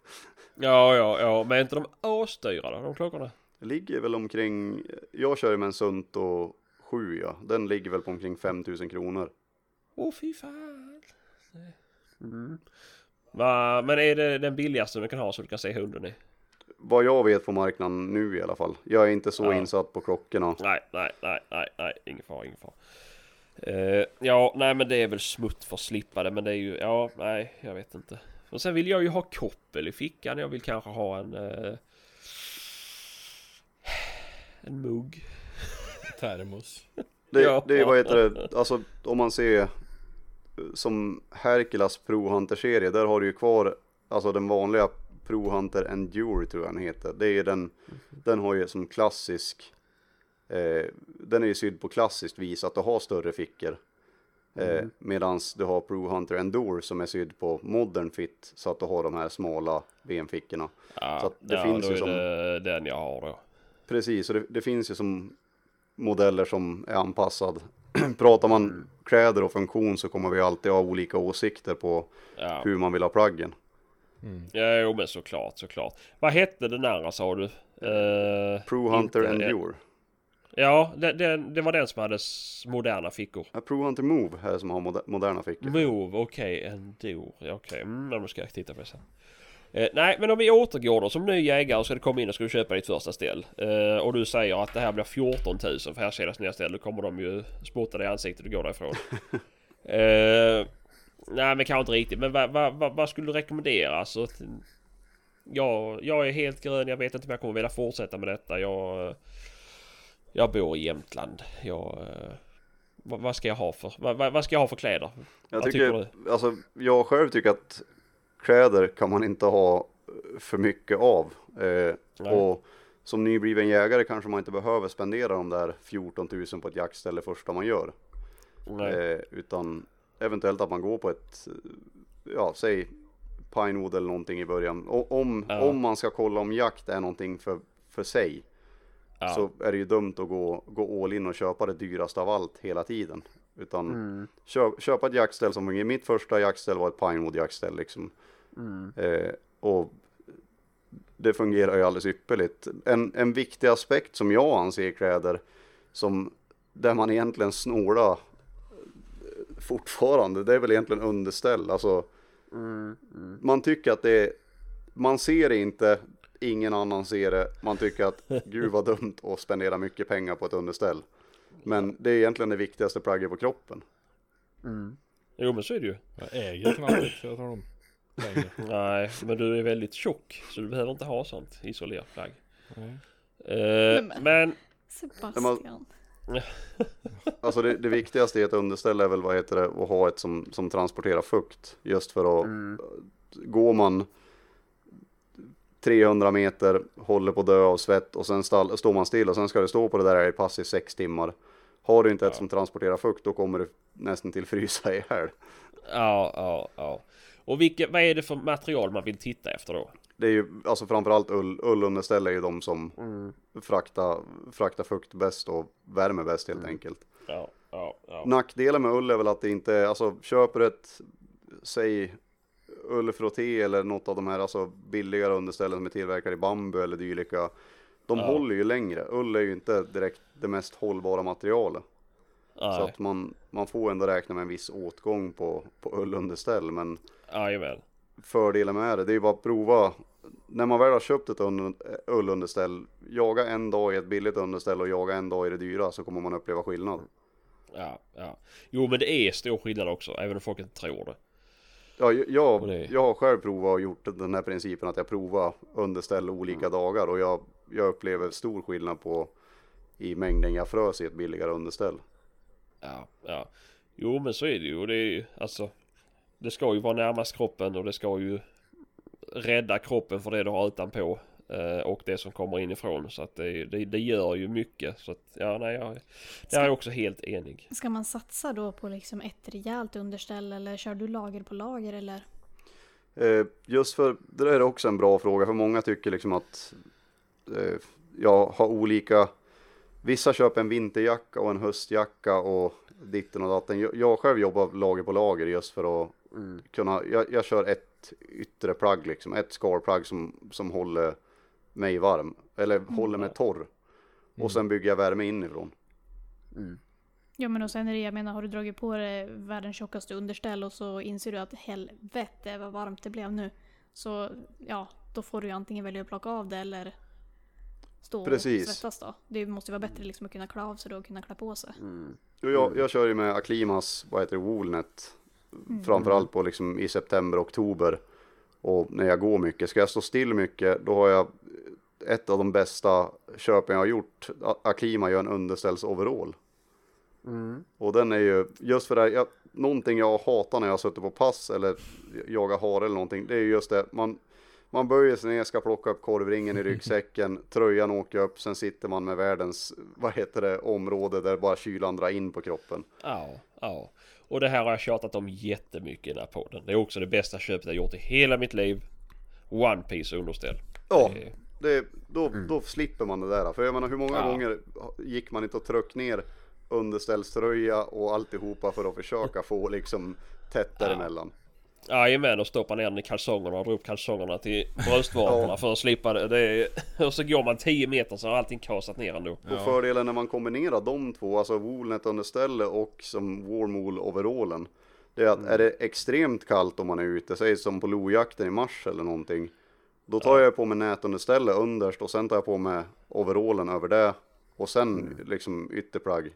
Ja, ja, ja, men är inte de asdyra då, de klockorna? Det ligger väl omkring, jag kör ju med en Sunto 7 ja. Den ligger väl på omkring 5000 kronor. Åh fy fan. Mm. Va, men är det den billigaste du kan ha så du kan se hunden i? Vad jag vet på marknaden nu i alla fall. Jag är inte så Ja. insatt på klockorna. Nej, nej, nej, nej, nej, ingen fara, ingen fara. Eh, ja, nej men det är väl smutt för att slippa det, men det är ju, ja, nej, jag vet inte. Och sen vill jag ju ha koppel i fickan, jag vill kanske ha en... Eh, en mugg. Termos. Det, Ja. det är vad heter det, alltså om man ser eh, som Hercules Pro Hunter-serie, där har du ju kvar alltså den vanliga Pro Hunter Endure tror jag den heter. Det är den, den har ju som klassisk, eh, den är ju sydd på klassiskt vis att du har större fickor. Eh, medans du har Pro Hunter Endure som är sydd på modern fit så att du har de här smala benfickorna. Ja, Så det ja, finns då ju är som- det den jag har då. Precis, och det, det finns ju som modeller som är anpassad. Pratar man kläder och funktion så kommer vi alltid ha olika åsikter på Ja, hur man vill ha plaggen. ja jo, men såklart, såklart. Vad hette den andra sa du? Eh, Pro Hunter inte- Endure. Ja, det, det, det var den som hade moderna fickor. Ja, Pro Hunter Move här som har moder- moderna fickor. Move, okej, Endure, okej, mm, ja, då ska jag titta på det sen. Eh, nej, men om vi återgår då som ny jägare ska du komma in och ska du köpa ditt första ställ. Eh, och du säger att det här blir 14 000 för här senaste nya ställ. Då kommer de ju spotta dig i ansiktet och gå därifrån. eh, nej, men kanske inte riktigt. Men vad, vad, vad, vad skulle du rekommendera? Alltså, att- jag, jag är helt grön. Jag vet inte om jag kommer vilja fortsätta med detta. Jag, jag bor i Jämtland. Jag, eh, vad, vad ska jag ha för, vad, vad ska jag ha för kläder? Jag Vad tycker, tycker alltså jag själv tycker att kläder kan man inte ha för mycket av. Eh, och som nybliven jägare kanske man inte behöver spendera de där 14 000 på ett jaktställe första man gör. Eh, utan eventuellt att man går på ett, eh, ja säg Pinewood eller någonting i början. Och om, Ja. om man ska kolla om jakt är någonting för, för sig Ja. så är det ju dumt att gå, gå all in och köpa det dyraste av allt hela tiden. Utan Mm. köp, köpa ett jaktställ som fungerar. Mitt första jaktställ var ett Pinewood jaktställ liksom. Mm. Eh, och det fungerar ju alldeles ypperligt. En, en viktig aspekt som jag anser i kläder som där man egentligen snålar eh, fortfarande. Det är väl egentligen underställ. Alltså, man tycker att det är, man ser det inte, ingen annan ser det. Man tycker att gud vad dumt att spendera mycket pengar på ett underställ. Men det är egentligen det viktigaste plagget på kroppen. Jo men så är det ju. Jag äger knappt så jag tar dem längre. Nej, men du är väldigt tjock så du behöver inte ha sånt isolerplagg. Nej. Eh, Men- men Sebastian. Alltså det, det viktigaste i ett underställ är väl vad heter det att ha ett som, som transporterar fukt. Just för att går man 300 meter, håller på att dö av svett och sen stall, står man still och sen ska det stå på det där i pass i sex timmar. Har du inte ett som transporterar fukt då kommer du nästan till frysa ihjäl. ja, ja, ja. Och vilka, vad är det för material man vill titta efter då? Det är ju alltså framförallt ull, ullunderställ är ju de som fraktar, fraktar fukt bäst och värmer bäst helt enkelt. Ja, ja, ja. Nackdelen med ull är väl att det inte alltså köper du ett, säg ullfrotté eller något av de här alltså billigare underställen som är tillverkade i bambu eller dylika. De Ja. håller ju längre. Ull är ju inte direkt det mest hållbara materialet. Så Nej, att man, man får ändå räkna med en viss åtgång på, på ullunderställ. Men jajamän. fördelen med det, det är ju bara att prova. När man väl har köpt ett un- ullunderställ, jaga en dag i ett billigt underställ och jaga en dag i det dyra så kommer man uppleva skillnad. Ja, ja. Jo men det är stor skillnad också, även om folk inte tror det. Ja, jag- jag, har själv provat och gjort den här principen att jag provar underställ olika dagar och jag, jag upplever stor skillnad på i mängden jag frös i ett billigare underställ. Ja, ja. Jo men så är det ju. Och det är ju alltså. Det ska ju vara närmast kroppen och det ska ju rädda kroppen för det du har utanpå. Eh, och det som kommer inifrån. Så att det, det, det gör ju mycket. Så att ja, nej jag, jag är också helt enig. Ska man satsa då på liksom ett rejält underställ eller kör du lager på lager eller? Eh, just för, det där är också en bra fråga för många tycker liksom att eh, jag har olika, vissa köper en vinterjacka och en höstjacka och ditten och datten. Jag, jag själv jobbar lager på lager just för att kunna, jag, jag kör ett yttre plagg liksom, ett skalplagg som, som håller mig varm, eller håller mig torr. Och sen bygger jag värme inifrån. Ja men och sen är det, jag menar har du dragit på dig världens tjockaste underställ och så inser du att helvete vad varmt det blev nu. Så ja, då får du ju antingen välja att plocka av det eller stå Precis. och svettas då. Det måste ju vara bättre liksom att kunna klä av sig då och kunna klä på sig. Och jag, jag kör ju med Aklimas, vad heter det, Woolnet. Framförallt på liksom i september, oktober. Och när jag går mycket. Ska jag stå still mycket, då har jag ett av de bästa köpen jag har gjort. A- Aklima gör en underställsoverall. Och den är ju, just för det här, jag, någonting jag hatar när jag har suttit på pass eller jagar hare eller någonting. Det är ju just det, man, man böjer sig ner, ska plocka upp korvringen i ryggsäcken, tröjan åker upp, sen sitter man med världens, vad heter det, område där bara kylan drar in på kroppen. Ja, ja. Och det här har jag tjatat om jättemycket i den här podden. Det är också det bästa köpet jag gjort i hela mitt liv. One Piece underställ. Ja, Det då, då slipper man det där. För jag menar hur många Ja. gånger gick man inte och tryck ner underställströja och alltihopa för att försöka få liksom tätt däremellan. Jajamän och stoppa ner den i kalsongerna och dra upp kalsongerna till bröstvårtorna för att slippa det. det är, och så går man 10 meter så har allting kasat ner ändå. Och fördelen när man kombinerar de två, alltså Woolnet underställe och som Warmwool overallen. Det är att är det extremt kallt om man är ute, säg som på lojakten i mars eller någonting. Då tar jag på mig nätunderställe underst och sen tar jag på mig overallen över det. Och sen liksom ytterplagg.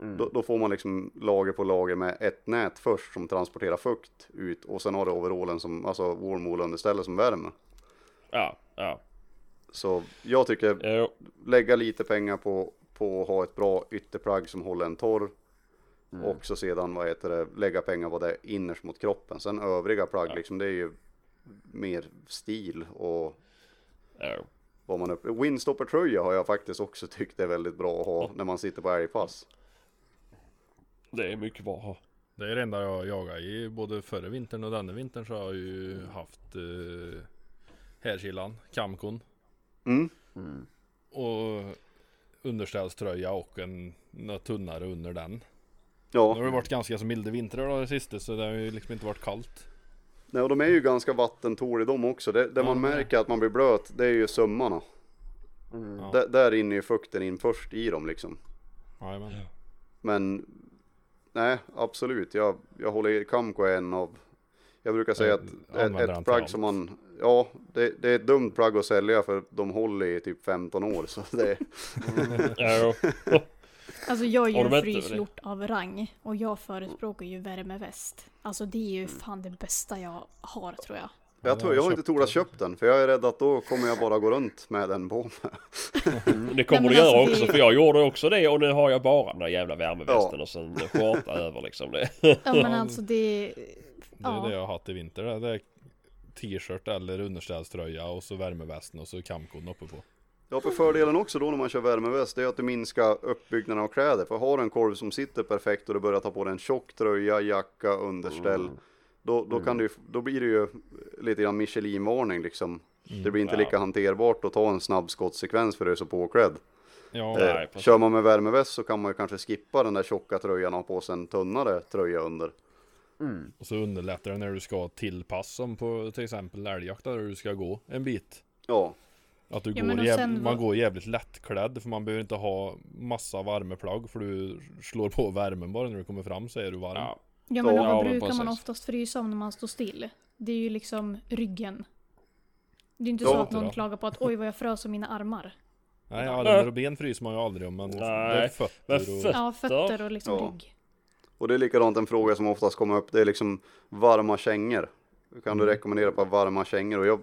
Då, då får man liksom lager på lager med ett nät först som transporterar fukt ut och sen har du overallen som, alltså Warmwool underställe som värmer. Ja, ja. Så jag tycker Jo, lägga lite pengar på, på att ha ett bra ytterplagg som håller en torr. Och så sedan, vad heter det, lägga pengar på det innerst mot kroppen. Sen övriga plagg, liksom, det är ju mer stil och jo. vad man upp... Windstopper-tröja har jag faktiskt också tyckt är väldigt bra att ha när man sitter på älgpass. Det är mycket bra att ha. Det är det enda jag jagar i både förra vintern och denna vintern så har jag ju haft eh, härkilan, kamkon Mm. och underställströja och en något tunnare under den. Nu Ja, har det varit ganska så milda vintrar då det sista så det har ju liksom inte varit kallt. Nej, och de är ju ganska vattentåliga de också. Det, det man Ja. märker att man blir blöt, det är ju sömmarna. Ja. Där, där inne är ju fukten in först i dem liksom. Jajamän. Men nej, absolut. Jag, jag håller i Kamco är en av, jag brukar säga att ett, ett plagg som man, ja, det, det är ett dumt plagg att sälja för de håller i typ 15 år. Så det, Alltså jag är ju en fryslort av rang och jag förespråkar ju värmeväst. Alltså det är ju fan det bästa jag har tror jag. Jag tror, jag har inte den. köpt den för jag är rädd att då kommer jag bara gå runt med den på mig. det kommer du göra alltså, också för jag gjorde också det och nu har jag bara den där jävla värmevästen och sen skjorta över liksom det. Ja men alltså det... Det är Ja. det jag har haft i vinter. Det är t-shirt eller underställströja och så värmevästen och så kamkon uppe på. Ja, för fördelen också då när man kör värmeväst det är att du minskar uppbyggnaden av kläder. För har du en korv som sitter perfekt och du börjar ta på dig en tjock tröja, jacka, underställ. Då, då, kan du, då blir det ju lite grann Michelin-varning liksom. Det blir inte Ja. lika hanterbart att ta en snabb skottsekvens för du är så påklädd. Ja, Nej, Eh, precis. kör man med värmeväst så kan man ju kanske skippa den där tjocka tröjan och ha på sig en tunnare tröja under. och så underlättar det när du ska till pass som på till exempel älgjakt där du ska gå en bit. Ja, Att du Ja, går jäv- sen man går jävligt lättklädd för man behöver inte ha massa värmeplagg för du slår på värmen bara när du kommer fram så är du varm. Ja. Ja men Ja, vad men brukar man oftast frysa om när man står still? Det är ju liksom ryggen. Det är inte Ja, så att någon då. klagar på att oj vad jag frös om mina armar. Nej, armar och ben fryser man ju aldrig om men det är Nej, fötter och... Ja, fötter och liksom Ja. rygg. och det är likadant en fråga som oftast kommer upp. Det är liksom varma kängor. Kan Mm. du rekommendera ett par varma kängor? Och jag,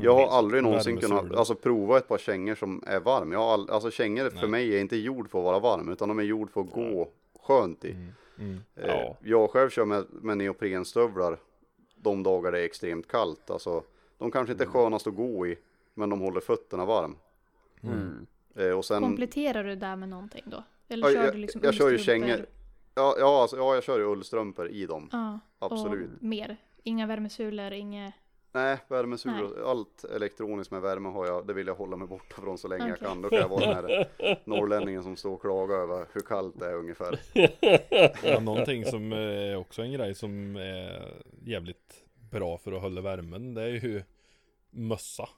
jag har aldrig någonsin kunnat alltså, prova ett par kängor som är varm. Jag all, alltså kängor för Nej. mig är inte gjord för att vara varm utan de är gjord för att gå skönt i. Mm, mm. Eh, Ja. Jag själv kör med, med neoprenstövlar de dagar det är extremt kallt. Alltså, de kanske inte är skönast att gå i men de håller fötterna varm. Mm. Eh, och sen, Kompletterar du där med någonting då? Eller Ja, kör jag- du liksom jag kör ju kängor. ja, ja, alltså, ja, jag kör ju ullstrumpor i dem. Ja, Absolut. och mer. Inga värmesulor, inget... Nej, värmesulor, allt elektroniskt med värme har jag, det vill jag hålla mig borta från så länge jag Okej. kan. Då kan jag vara den här norrlänningen som står och klagar över hur kallt det är ungefär. Ja, någonting som är också en grej som är jävligt bra för att hålla värmen det är ju mössa.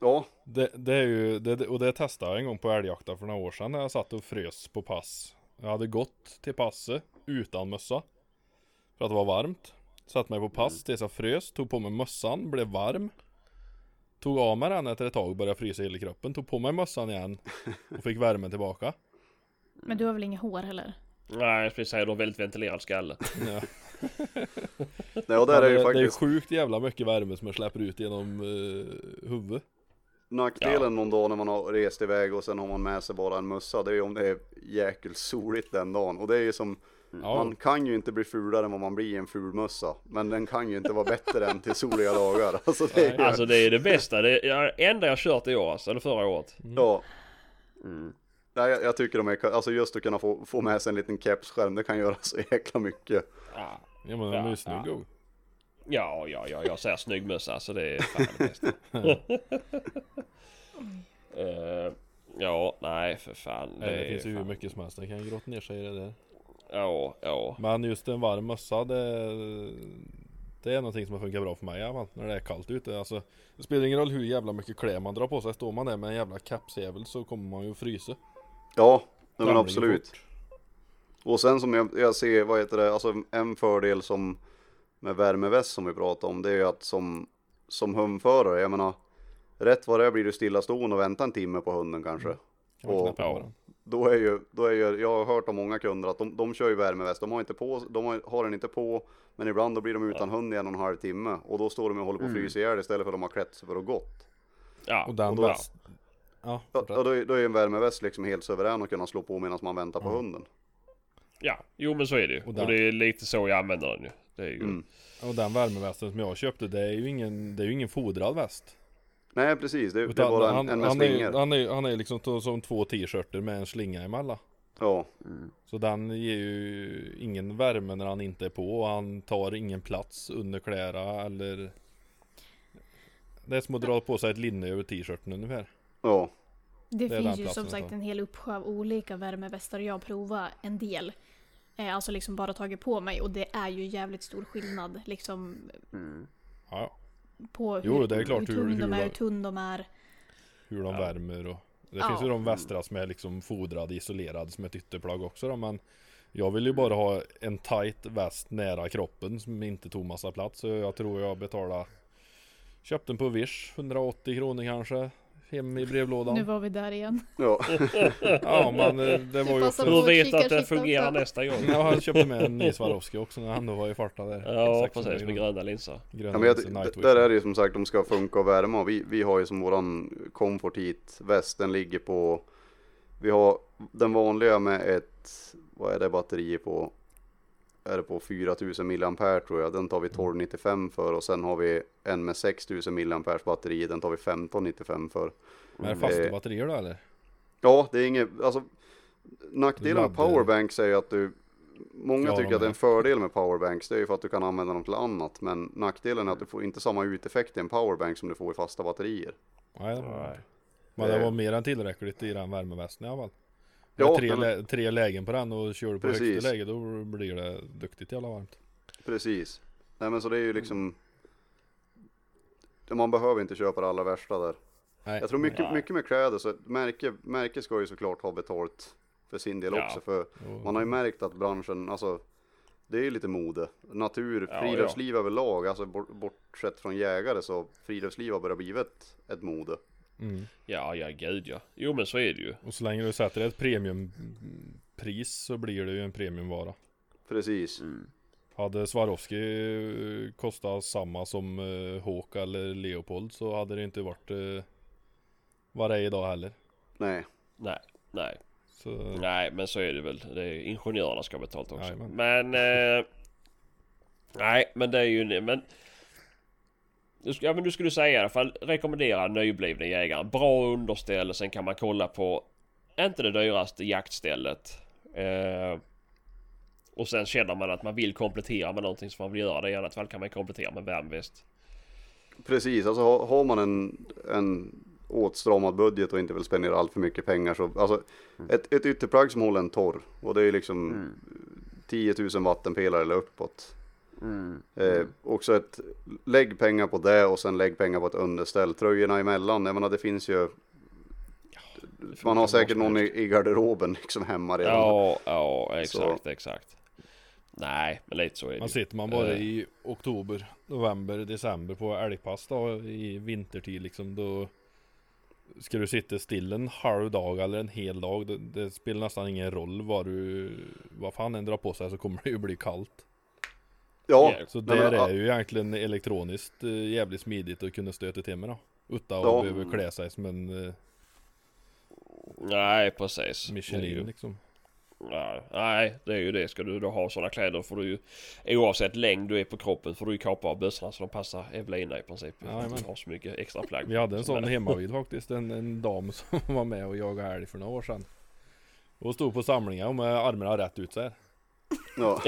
Ja, Det, det är ju, det, och det testade jag en gång på älgjakten för några år sedan när jag satt och frös på pass. Jag hade gått till passet utan mössa. För att det var varmt. Satt mig på pass tills jag frös, tog på mig mössan, blev varm. Tog av mig den efter ett tag och började frysa i hela kroppen. Tog på mig mössan igen och fick värmen tillbaka. Men du har väl inga hår heller? Nej, jag skulle säga du har väldigt ventilerad skalle. Ja. nej, och där är ju det, det är faktiskt sjukt jävla mycket värme som jag släpper ut genom uh, huvudet. nackdelen någon dag när man har rest iväg och sen har man med sig bara en mössa. Det är ju om det är jäkligt soligt den dagen. Och det är ju som, Ja, man kan ju inte bli fulare än vad man blir i en ful mössa. Men den kan ju inte vara bättre än till soliga dagar. Alltså det är ju, Alltså det är det bästa. Det är det enda jag kört i år alltså, eller förra året. ja. Nej, jag, jag tycker de är, alltså just att kunna få, få med sig en liten kepsskärm, det kan göra så jäkla mycket. Ja, ja men den är ju snygg ja. ja, ja, ja jag säger snygg mössa så det är fan det bästa. Eh, ja, nej för fan. Det, Nej, det finns ju hur fan- mycket som helst, det kan ju grotta ner sig i det där. Ja, ja. Men just en varm mössa det, det är någonting som har funkat bra för mig fall, när det är kallt ute. Alltså, det spelar ingen roll hur jävla mycket kläder man drar på sig, står man där med en jävla kapsjävel så kommer man ju att frysa. Ja, nej, men absolut. fort. Och sen som jag, jag ser, vad heter det, alltså en fördel som med värmeväst som vi pratade om, det är ju att som, som hundförare, jag menar, rätt vad det är blir du stillastående och väntar en timme på hunden kanske. Kan man Och- knäppa på ja. den. Då är ju, då är ju, jag har hört av många kunder att de, de kör ju värmeväst, de har inte på, de har, har den inte på, men ibland då blir de utan hund i en och en halv timme och då står de och håller på att frysa ihjäl istället för att de har klätt sig för att gått. Ja, Och den och då-. Ja, Ja, ja, då, är, då är ju en värmeväst liksom helt suverän att kunna slå på medan man väntar på hunden. ja, jo men så är det ju. Och Och, det är lite så jag använder den ju. Det är ju... Mm. Och den värmevästen som jag köpte, det är ju ingen, det är ju ingen fodrad väst. Nej precis, det, det är bara han, en med han, är, slingor. han, är, han är liksom som två t-shirter med en slinga emellan. Ja, Så den ger ju ingen värme när han inte är på och han tar ingen plats under kläderna eller Det är som att dra på sig ett linne över t-shirten ungefär. ja. Det, Det är finns ju som jag sagt en hel uppsjö av olika värmevästar. Jag har provat en del. Eh, alltså liksom bara tagit på mig och det är ju jävligt stor skillnad liksom Ja, ja. På hur, Jo, det är klart hur hur- tung de hur är, de- hur tunn de är. Hur de Ja. värmer och Det Ja. finns ju de västra som är liksom fodrade, isolerade som ett ytterplagg också då, men jag vill ju bara ha en tight väst nära kroppen som inte tog massa plats. Så jag tror jag betalade Köpte den på Wish, 180 kronor kanske. Hem i brevlådan. Nu var vi där igen. Ja, Ja men eh, det var ju också... Hur vet att det fungerar också. nästa gång? Jag hade med en ny Swarovski också när han då var i farta där. Ja 600 precis med gröna linser. Gröna ja men jag, linser, d- Nightwish. där är det ju som sagt, de ska funka och värma. Och Vi, vi har ju som våran comfort heat väst, den ligger på, vi har den vanliga med ett, vad är det batteri på? Är det på 4000 milliampere tror jag, den tar vi 1295 för och sen har vi en med 6000 milliampere batteri, den tar vi 1595 för. Men är det fasta Eh, batterier då eller? Ja, det är inget, alltså nackdelen med powerbanks är ju att du Många Ja, tycker de att det är en fördel med powerbanks, det är ju för att du kan använda dem till annat. Men nackdelen är att du får inte samma uteffekt i en powerbank som du får i fasta batterier. Nej, det var. Men det var mer än tillräckligt i den värmevästen i alla fall. Ja, Ja, tre, lä- tre lägen på den och kör du på Precis. högsta läge då blir det duktigt jävla varmt. Precis. Nej men så det är ju liksom Man behöver inte köpa det allra värsta där. Nej. Jag tror mycket, Nej. mycket med kläder så märke, märke ska ju såklart ha betalt för sin del Ja. också. För man har ju märkt att branschen, alltså det är ju lite mode. Natur, Ja, friluftsliv överlag, alltså bort- bortsett från jägare så friluftsliv har börjat bli ett, ett mode. Mm. Ja ja gud ja. Jo men så är det ju. Och så länge du sätter ett premiumpris så blir det ju en premiumvara. Precis. Hade Swarovski eh, kostat samma som eh, eller Leopold så hade det inte varit eh, vad det är idag heller. Nej. Nej. Nej. Så Nej men så är det väl. Det är, ingenjörerna ska ha betalt också. Jajamän. Men... Eh, nej men det är ju... Men, ja men du skulle säga i alla fall rekommendera nyblivna jägare. Bra underställ. Sen kan man kolla på inte det dyraste jaktstället. Eh, och sen känner man att man vill komplettera med någonting så man vill göra det. I annat fall kan man komplettera med värmväst. Precis, alltså har, har man en, en åtstramad budget och inte vill spendera allt för mycket pengar så, alltså ett, ett ytterplagg som håller en torr och det är liksom 10 000 vattenpelare eller uppåt. Eh, också ett, lägg pengar på det och sen lägg pengar på ett underställ. Tröjorna emellan, jag menar det finns ju, man har säkert någon i, i garderoben liksom hemma redan. Ja, ja exakt, exakt. Nej, men lite så är det man sitter man bara Eh. i oktober, november, december på älgpass då i vintertid liksom då Ska du sitta still en halv dag eller en hel dag det, det spelar nästan ingen roll vad du Vad fan än drar på sig så kommer det ju bli kallt Ja, Ja, Så ja. är ju egentligen elektroniskt eh, jävligt smidigt att kunna stöta till med då Utan att Ja. behöva klä sig som en eh, Nej, precis. Det Michelin ju- liksom Nej, nej, det är ju det. Ska du då ha sådana kläder får du ju oavsett längd du är på kroppen får du ju kapa av bössorna så de passar Evelina i princip. Jajamän. Du har så mycket extra plagg. Vi hade en sån är- hemma vid faktiskt, en, en dam som var med och jagade älg för några år sedan Och stod på samlingar med armarna rätt ut så här. Ja.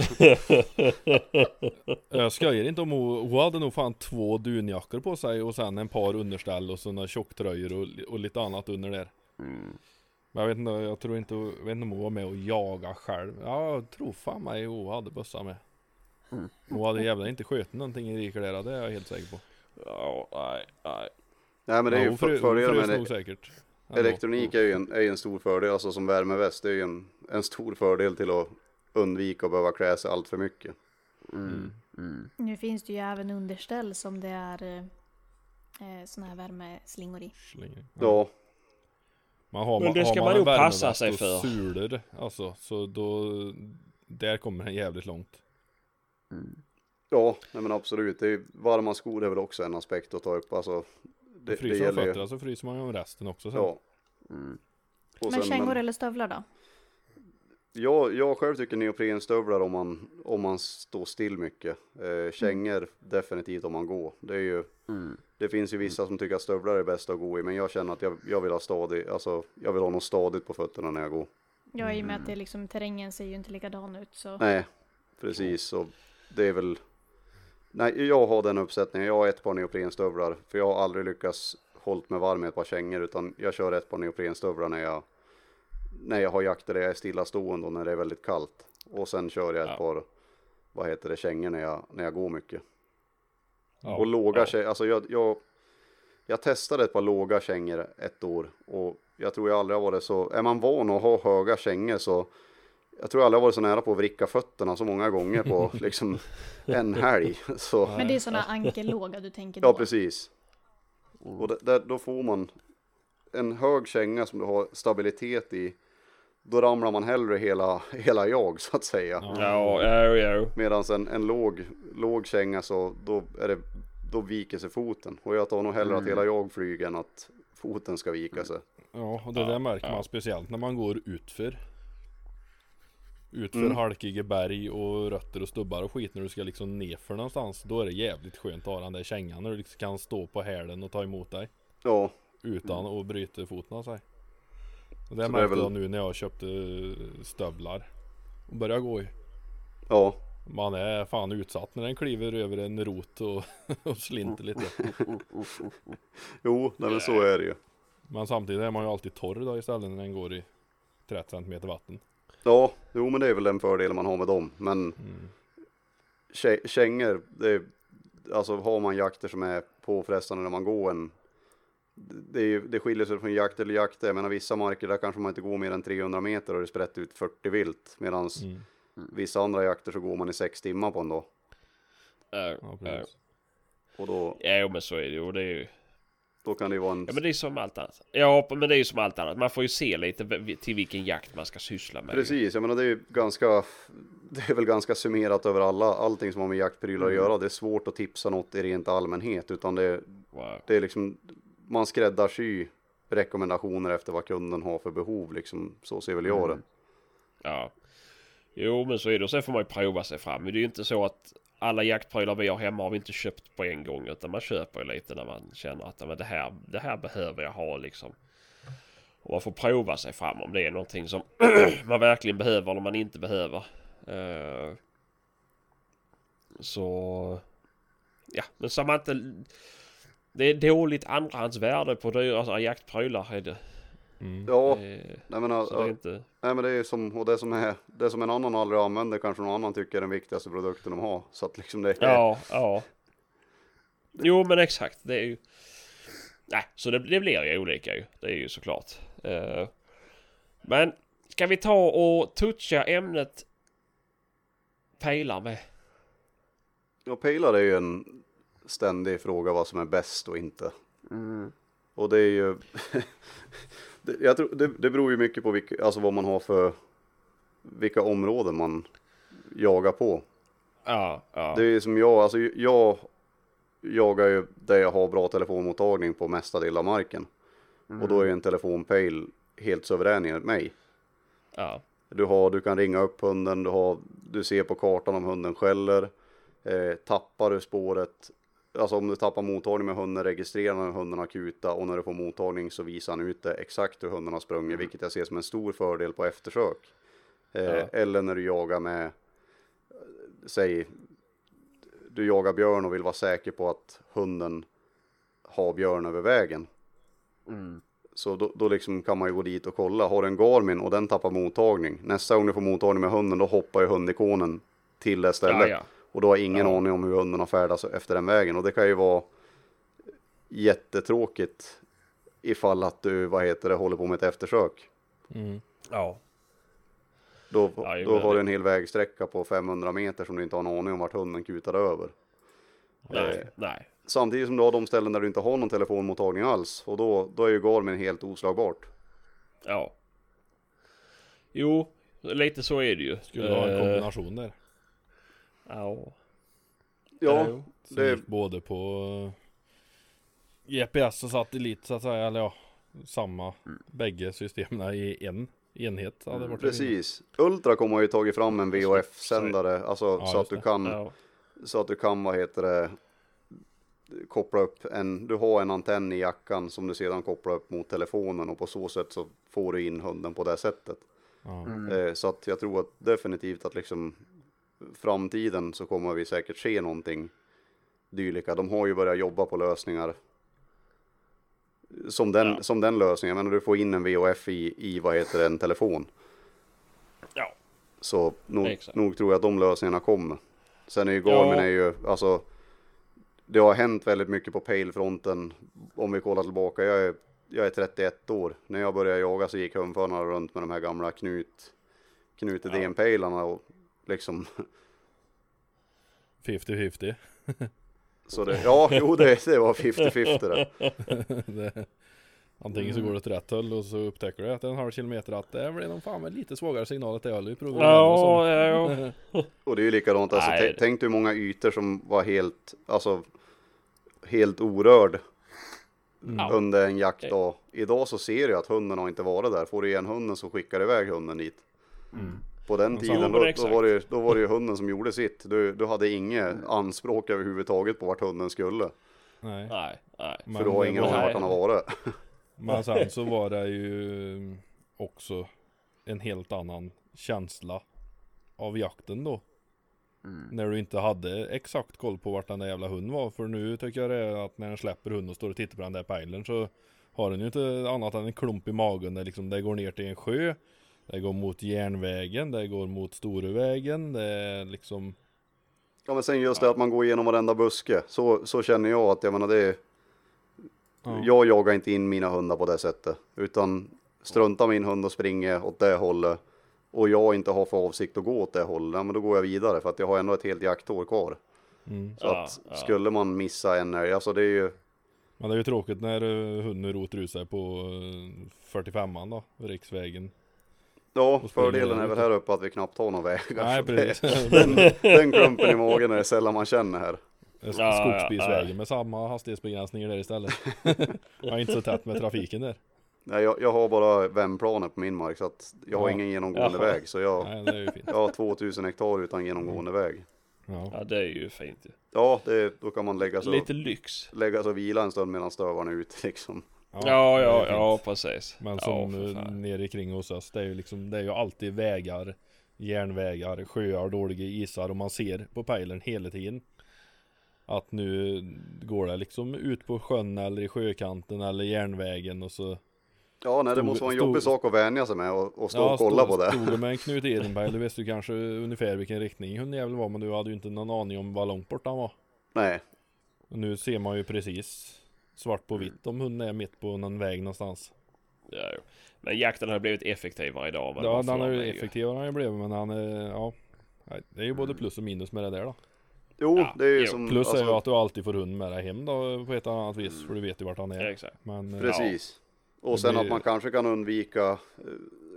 Jag skojar inte om hon, hon hade nog fan två dunjackor på sig och sen en par underställ och så några tjocktröjor och, och lite annat under där Mm. Men jag vet inte, jag tror inte, jag vet inte om hon var med och jagade själv Ja, jag tror fan mig hon hade bössa med Hon hade jävla inte skjutit någonting i Rikerdera, det är jag helt säker på Ja, nej, nej. Nej men det är Ja, ju fördelen frös med det. säkert. Elektronik är ju en, är ju en stor fördel, alltså som värmeväst, det är ju en, en stor fördel till att undvika att behöva klä sig allt för mycket. Mm. Mm. Nu finns det ju även underställ som det är eh, eh, såna här värmeslingor i. Slänger. Ja, Man har, Men det ska man man nog passa sig för. sulor, alltså, så då Där kommer den jävligt långt ja, nej men absolut. Det är, varma skor är väl också en aspekt att ta upp. Alltså, det, det Fryser man gäller fötterna så fryser man ju om resten också sen. Ja. Mm. Men sen- kängor eller stövlar då? Jag, jag själv tycker neoprenstövlar om man, om man står still mycket. Eh, kängor definitivt om man går. Det, är ju, Mm. det finns ju vissa som tycker att stövlar är bäst att gå i, men jag känner att jag, jag vill ha stadig, alltså jag vill ha något stadigt på fötterna när jag går. Ja, i och med att det liksom, terrängen ser ju inte likadan ut så. Nej, precis. Och det är väl... Nej, jag har den uppsättningen. Jag har ett par neoprenstövlar. För jag har aldrig lyckats hållt mig varm med ett par kängor. Utan jag kör ett par neoprenstövlar när jag, när jag har jakter där jag är stillastående och när det är väldigt kallt. Och sen kör jag ett Ja. par, vad heter det, kängor när jag, när jag går mycket. Ja. och låga ja. kängor, alltså jag, jag, jag testade ett par låga kängor ett år och jag tror jag aldrig har varit så, är man van att ha höga kängor så jag tror jag aldrig har varit så nära på att vricka fötterna så många gånger på liksom en helg. Så, Men det är såna ankellåga du tänker då? ja, precis. Och det, där, då får man en hög känga som du har stabilitet i. Då ramlar man hellre hela, hela jag så att säga. Ja, ja, ja. Medan en, en låg, låg känga så då, är det, då viker sig foten. Och jag tar nog hellre att hela jag flyger än att foten ska vika sig. Ja, och det där märker man speciellt när man går utför. Utför Mm. halkiga berg och rötter och stubbar och skit när du ska liksom nerför någonstans. Då är det jävligt skönt att ha den där kängan när du liksom kan stå på hälen och ta emot dig. Ja, Utan att bryta foten av sig. Och det det är märkte väl- jag nu när jag köpte stövlar. Och började gå i. ja, Man är fan utsatt när den kliver över en rot och, och slinter lite. jo, nej, men så är det ju. Men samtidigt är man ju alltid torr då istället när den går i 30 cm vatten. Ja, jo men det är väl den fördelen man har med dem. Men kä- kängor, det är, alltså har man jakter som är påfrestande när man går en det, är, ju- det skiljer sig från jakt eller jakt. Jag menar vissa marker där kanske man inte går mer än 300 meter och det är sprätt ut 40 vilt. Medan Mm. vissa andra jakter så går man i 6 timmar på en dag. Ja. Och då, ja, men så är det ju. Det är ju... då kan det ju vara en... Ja men det är som allt annat. Ja men det är ju som allt annat. Man får ju se lite till vilken jakt man ska syssla med. Precis, jag menar det är ju ganska, det är väl ganska summerat över alla, allting som har med jaktprylar att göra. Det är svårt att tipsa något i rent allmänhet, utan det, Wow. det är liksom, man skräddarsy rekommendationer efter vad kunden har för behov, liksom, så ser väl jag det. Ja. Jo men så är det. Och sen får man ju prova sig fram. Men det är ju inte så att alla jaktprylar vi har hemma har vi inte köpt på en gång. Utan man köper ju lite när man känner att "Ja, men det, här, det här behöver jag ha liksom. Och man får prova sig fram om det är någonting som man verkligen behöver eller man inte behöver. Eh, så... Ja, men så man inte... Det är dåligt andrahandsvärde på dyra alltså, jaktprylar. Är det. Mm. Ja, nej men, så det är ja, inte... nej men det är som, och det som är, det som en annan aldrig använder kanske någon annan tycker är den viktigaste produkten de har. Så att liksom det är, Ja, ja. Jo men exakt. Det är ju... Nej, så det, det blir ju olika ju. Det är ju såklart. Eh, men ska vi ta och toucha ämnet pejlar med? Ja, pejlar är ju en ständig fråga vad som är bäst och inte. Och det är ju, det, jag tror, det, det beror ju mycket på vilka, alltså vad man har för, vilka områden man jagar på. Ja, ja. Det är som jag, alltså jag jagar ju där jag har bra telefonmottagning på mesta delen av marken. Och då är ju en telefonpejl helt suverän enligt mig. ja. Du, har, du kan ringa upp hunden, du, har, du ser på kartan om hunden skäller. Eh, tappar du spåret, alltså om du tappar mottagning med hunden registrerar när hunden har kuta och när du får mottagning så visar han ut det exakt hur hunden har sprungit, vilket jag ser som en stor fördel på eftersök. Eh, Ja. Eller när du jagar med, säg, du jagar björn och vill vara säker på att hunden har björn över vägen. Så då, då liksom kan man ju gå dit och kolla. Har du en Garmin och den tappar mottagning. Nästa gång du får mottagning med hunden då hoppar ju hundikonen till det stället. Ja, ja. Och då har ingen Ja. aning om hur hunden har färdats efter den vägen. Och det kan ju vara jättetråkigt ifall att du, vad heter det, håller på med ett eftersök. Mm. Ja. Då, Ja, då har det. du en hel vägsträcka på 500 meter som du inte har en aning om vart hunden kutar över. Nej, Eh, nej. Samtidigt som du har de ställen där du inte har någon telefonmottagning alls. Och då, då är ju Garmin helt oslagbart. Ja. Jo, lite så är det ju. Skulle ha en Eh, kombination där. Ja. Ja, jo. Som det- gick både på eh, GPS och satellit så att säga. Eller ja, samma. Bägge systemen i en enhet. Hade varit Precis. Ultracom har ju tagit fram en VHF-sändare, alltså Ja, så att du det. kan, Ja. så att du kan, vad heter det, koppla upp en, du har en antenn i jackan som du sedan kopplar upp mot telefonen och på så sätt så får du in hunden på det sättet. Ja. Eh, så att jag tror att definitivt att liksom framtiden så kommer vi säkert se någonting dylika. De har ju börjat jobba på lösningar som den, Ja. som den lösningen. Men du får in en VHF i, i vad heter det, en telefon. Ja. Så nog, nog tror jag att de lösningarna kommer. Sen är ju Garmin Ja. är ju, alltså det har hänt väldigt mycket på pale-fronten. Om vi kollar tillbaka, jag är, jag är 31 år. När jag började jaga så gick hundförarna runt med de här gamla knut, knut Ja. DN-pejlarna och liksom 50-50. Så det, ja, jo det, det var 50-50 det. det, antingen så går det åt rätt håll och så upptäcker du efter en halv kilometer att det blir nog fan med lite svagare signal att det provet. Ja, ja, ja. Och det är ju likadant, alltså, Nej. tä- tänk hur många ytor som var helt, alltså helt orörd Ja. under en jaktdag. Idag så ser du att hunden har inte varit där. Får du igen hunden så skickar du iväg hunden dit. Mm. På den tiden men då, då, var det, ju- då var det ju hunden som gjorde sitt. Du, du hade inget anspråk överhuvudtaget på vart hunden skulle. Nej. Nej, nej. Men, För du har ingen aning vart han har varit. men sen så var det ju också en helt annan känsla av jakten då. När du inte hade exakt koll på vart den där jävla hunden var. För nu tycker jag det är att när den släpper hunden och står och tittar på den där pejlen så har den ju inte annat än en klump i magen. Det, liksom, det går ner till en sjö. Det går mot järnvägen, det går mot Storevägen, det är liksom Ja men sen just det att man går igenom varenda buske. Så, så känner jag att jag menar det är, Ja. Jag jagar inte in mina hundar på det sättet. Utan struntar min hund och springer åt det hållet. Och jag inte har för avsikt att gå åt det hållet. Ja, men då går jag vidare för att jag har ändå ett helt jaktår kvar. mm. Så Ja, att ja. skulle man missa en älg, alltså det är ju. Men det är ju tråkigt när eh, hunden rotar ut sig på eh, 45an då, riksvägen. Ja, fördelen är väl här uppe att vi knappt har några vägar. Nej precis. Den, den klumpen i magen är det sällan man känner här. ja, Skogsbilsvägen ja. med samma hastighetsbegränsningar där istället. jag är inte så tätt med trafiken där. Nej, jag, jag har bara vändplaner på min mark så att jag har Ja. ingen genomgående Jaha. väg. Så jag, Nej det är ju fint. jag har 2000 hektar utan genomgående väg. Ja. Ja, det är ju fint ju. Ja, det, då kan man lägga sig, Lite lyx. lägga sig och vila en stund medan stövarna är ute liksom. Ja, ja, fint. ja, precis. Men ja, som ja, nere kring hos oss, det är ju liksom, det är ju alltid vägar, järnvägar, sjöar, dåliga isar och man ser på pejlen hela tiden. Att nu går det liksom ut på sjön eller i sjökanten eller järnvägen och så Ja, nej, det Stod- måste vara en stod- jobbig sak att vänja sig med och, och stå Ja, och kolla stod- på det. Stod du med en Knut Edenberg, då visste du kanske ungefär vilken riktning hundjäveln var, men du hade ju inte någon aning om vad långt bort han var. Nej, Och nu ser man ju precis svart på vitt om hunden är mitt på någon väg någonstans. Ja. Men jakten har blivit effektivare idag. Ja, den har ju effektivare han ju blivit, men han är, ja. Nej, Det är ju både plus och minus med det där då. jo, Ja, det är ju jo. som, Plus är alltså, ju att du alltid får hund med dig hem då på ett eller annat vis, för du vet ju vart han Ja, är. exakt. Men, eh, precis. Det Och sen blir- att man kanske kan undvika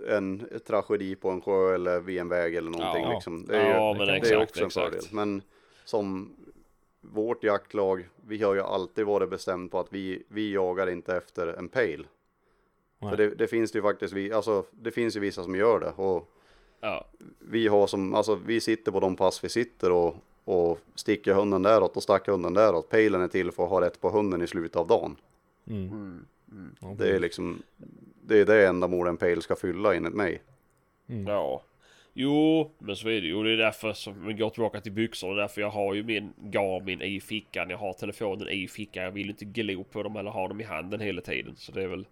eh, en tragedi på en sjö eller vid en väg eller någonting Ja. liksom. Det är, ju, Ja, det men kan- det är exakt, också en exakt. fördel. Men som vårt jaktlag, vi har ju alltid varit bestämt på att vi, vi jagar inte efter en. Nej. För det, det finns det ju faktiskt, vi, alltså det finns ju vissa som gör det. Och Ja, vi har som, alltså vi sitter på de pass vi sitter och, och sticker hunden däråt och stackar hunden däråt. Pejlen är till för att ha rätt på hunden i slutet av dagen. mm. Ja, Det är liksom, det är det ändamål en pejl ska fylla enligt mig. mm. ja. Jo, men så är det ju. Det är därför som vi går tillbaka till byxorna. Därför jag har ju min Garmin i fickan. Jag har telefonen i fickan. Jag vill inte glo på dem eller ha dem i handen hela tiden. Så det är väl...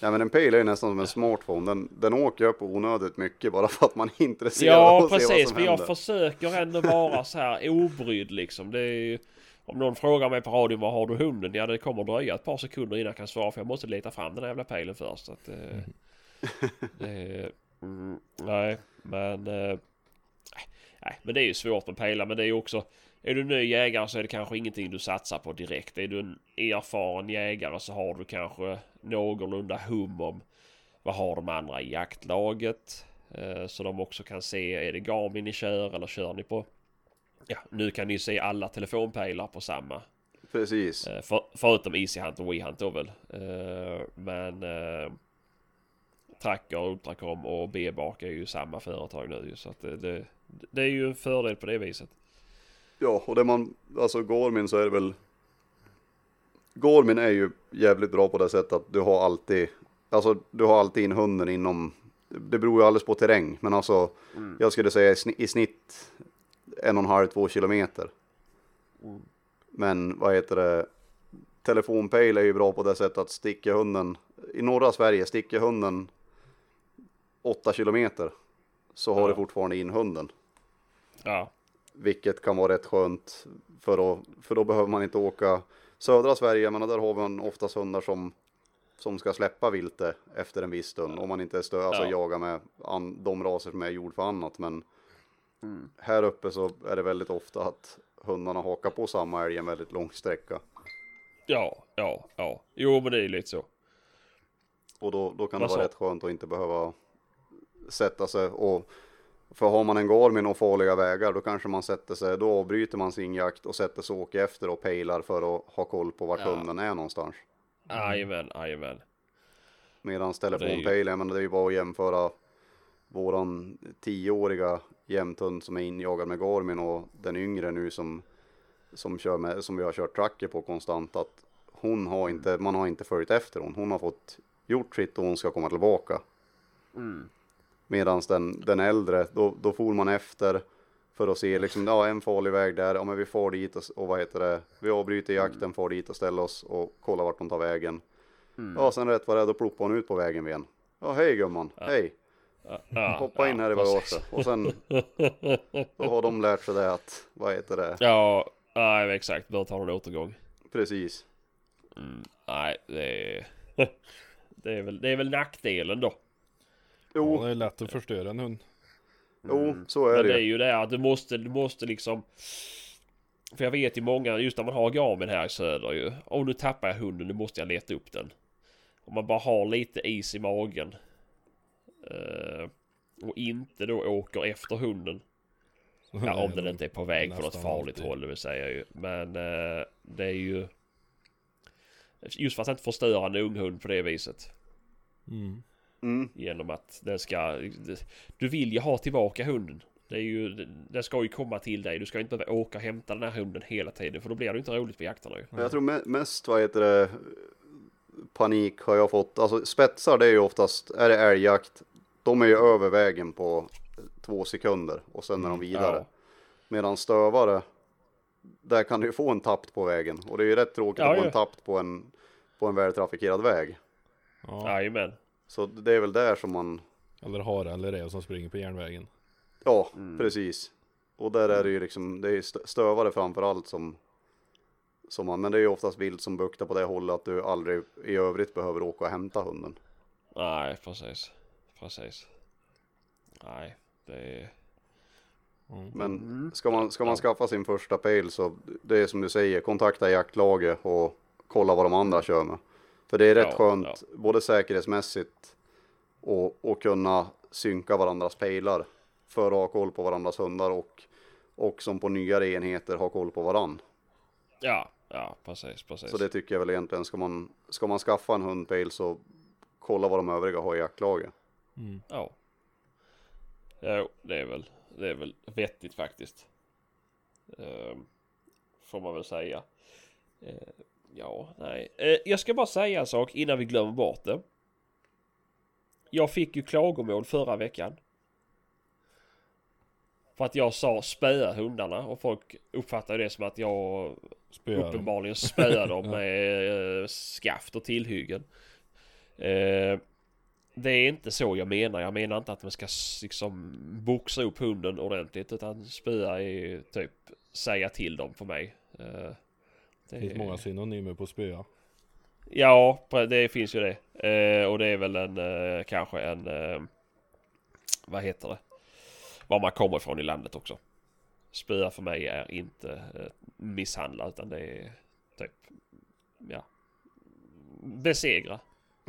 Ja men en pejl är ju nästan som en smartphone. Den, den åker upp onödigt mycket bara för att man är intresserad Ja, av att se vad precis. som Men jag försöker ändå vara så här obrydd liksom. Det är ju... Om någon frågar mig på radion var har du hunden? Ja det kommer dröja ett par sekunder innan jag kan svara för jag måste leta fram den här jävla pejlen först. Att, det, mm, nej men... Eh, nej men det är ju svårt med pejlar men det är ju också... Är du ny jägare så är det kanske ingenting du satsar på direkt. Är du en erfaren jägare så har du kanske någorlunda hum om vad har de andra i jaktlaget. Eh, så de också kan se, är det Garmin ni kör eller kör ni på... Ja, nu kan ni se alla telefonpejlar på samma. Precis. Eh, för, förutom Easy Hunt och WeHunt då väl. Eh, men... Tracker, Ultracom och B-Bak är ju samma företag nu så att det, det, det är ju en fördel på det viset. Ja, och det man, alltså Garmin så är det väl Garmin är ju jävligt bra på det sättet att du har alltid, alltså du har alltid in hunden inom, det beror ju alldeles på terräng, men alltså jag skulle säga i sni- i snitt en och en halv, två kilometer. Mm. Men vad heter det, telefonpejl är ju bra på det sättet att sticka hunden, i norra Sverige sticker hunden åtta kilometer så har Ja. du fortfarande in hunden. Ja, vilket kan vara rätt skönt för, att, för då behöver man inte åka södra Sverige, men där har man oftast hundar som, som ska släppa viltet efter en viss stund. Om man inte stö, alltså Ja. jagar med an, de raser som är gjord för annat. Men här uppe så är det väldigt ofta att hundarna hakar på samma älg en väldigt lång sträcka. Ja, ja, ja. Jo men det är lite så. Och då, då kan det vara rätt skönt att inte behöva sätta sig och för har man en Garmin och farliga vägar då kanske man sätter sig, då avbryter man sin jakt och sätter sig och åker efter och pejlar för att ha koll på vart Ja. hunden är någonstans. Jajamän, jajamän. Medan är ju- telefonpejlen, men det är ju bara att jämföra våran tioåriga jämthund som är injagad med Garmin och den yngre nu som, som, kör med, som vi har kört tracker på konstant. Att hon har inte, man har inte följt efter hon. Hon har fått gjort sitt och hon ska komma tillbaka. Medan den, den äldre, då, då for man efter för att se liksom, ja en farlig väg där, ja men vi får dit och, och vad heter det, vi avbryter jakten, får dit och ställer oss och kollar vart de tar vägen. Ja, sen rätt vad det är, då ploppar hon ut på vägen igen. Ja, hej gumman, hej, Ja, ja, hoppa in här i bagaget. Och sen, då har de lärt sig det att, vad heter det, Ja, nej exakt. Bör ta en återgång. precis. Mm, nej, det är... det är väl, det är väl nackdelen då. Ja, Jo, det är lätt att förstöra en hund. jo, så är Men det är det ju det att du måste, du måste liksom... För jag vet ju många, just när man har Garmin här i söder ju. Om nu tappar jag hunden, nu måste jag leta upp den. Om man bara har lite is i magen. eh, och inte då åker efter hunden. Ja, om den inte är på väg på något farligt alltid. håll, det vill säga ju. Men eh, det är ju... Just för att inte förstöra en ung hund på det viset. Mm. Mm, Genom att den ska... Du vill ju ha tillbaka hunden. Det är ju... Den ska ju komma till dig. Du ska inte behöva åka och hämta den här hunden hela tiden. För då blir det inte roligt på jakterna ju. jag tror me- mest, vad heter det, panik har jag fått, alltså spetsar det är ju oftast, är det älgjakt, de är ju över vägen på två sekunder och sen är de vidare. Ja. Medan stövare, där kan du ju få en tapp på vägen. Och det är ju rätt tråkigt Ja, att få en tapp på en, på en vältrafikerad väg. Ja. Jajamän. Så det är väl där som man, Eller hare eller räv som springer på järnvägen. ja precis. Och där är det ju liksom, det är st- stövare framför allt som, som man, men det är ju oftast vilt som buktar på det hållet att du aldrig i övrigt behöver åka och hämta hunden. Nej, precis. Precis. Nej, det är... Mm. Men ska man, ska man skaffa sin första pejl så det är som du säger, kontakta jaktlaget och kolla vad de andra kör med. För det är rätt Ja, skönt, ja. både säkerhetsmässigt och, och kunna synka varandras pejlar för att ha koll på varandras hundar och, och som på nyare enheter ha koll på varann. Ja, ja, precis, precis. Så det tycker jag väl egentligen, ska man, ska man skaffa en hundpejl så kolla vad de övriga har i jaktlaget. Mm. Ja. Jo, det är väl, det är väl vettigt faktiskt. Ehm, får man väl säga. Eh, ja, nej. Eh, jag ska bara säga en sak innan vi glömmer bort det. Jag fick ju klagomål förra veckan. För att jag sa spöa hundarna och folk uppfattade det som att jag Spöar uppenbarligen spöar dem med eh, skaft och tillhyggen. Eh, det är inte så jag menar. Jag menar inte att man ska liksom boxa upp hunden ordentligt utan spöa är typ säga till dem för mig. Det finns många synonymer på spöa. Ja, det finns ju det. Eh, och det är väl en eh, kanske en eh, vad heter det? Var man kommer ifrån i landet också. Spöa för mig är inte eh, misshandla utan det är typ ja besegra.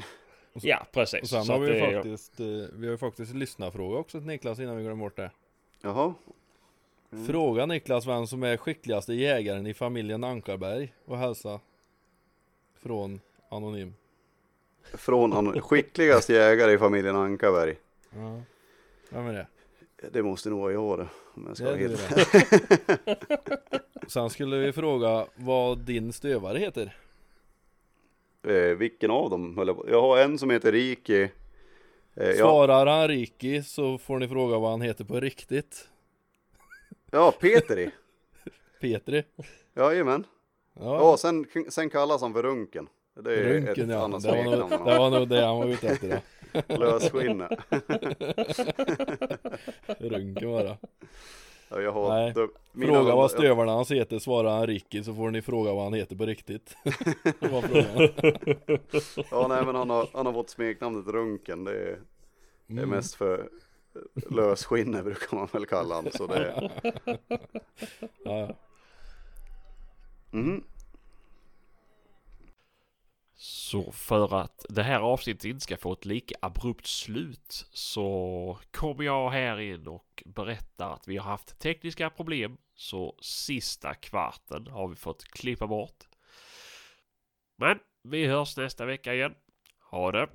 Och så- Ja precis. Och sen Så har vi ju faktiskt, eh, vi har ju faktiskt lyssnarfråga också till Niklas innan vi glömmer bort det. Jaha, Fråga Niklas vem som är skickligaste jägaren i familjen Ankarberg och hälsa från Anonym. från han skickligast jägare i familjen Ankarberg. Ja. Vem är det? Det måste nog vara jag det, om jag ska Det helt. Sen skulle vi fråga vad din stövare heter. Eh, vilken av dem jag? Jag har en som heter Riki. Eh, Svarar han Riki så får ni fråga vad han heter på riktigt. Ja, Petri. Petri. Jajamän. Ja, Ja, sen, sen kallas han för Runken. Det är Runken ett ja. annat Det var, nog, det var nog det han var ute efter. Ja. Lösskinne. Runken bara. Ja, jag har Nej. mina Fråga vad stövlarna hans heter, svarar han Ricky så får ni fråga vad han heter på riktigt. Ja nej men han har, han har fått smeknamnet Runken. Det är, det är Mm. mest för lösskinne brukar man väl kalla han. Så det, Ja, mhm. Så för att det här avsnittet inte ska få ett lika abrupt slut så kommer jag här in och berättar att vi har haft tekniska problem. Så sista kvarten har vi fått klippa bort. Men vi hörs nästa vecka igen. Ha det!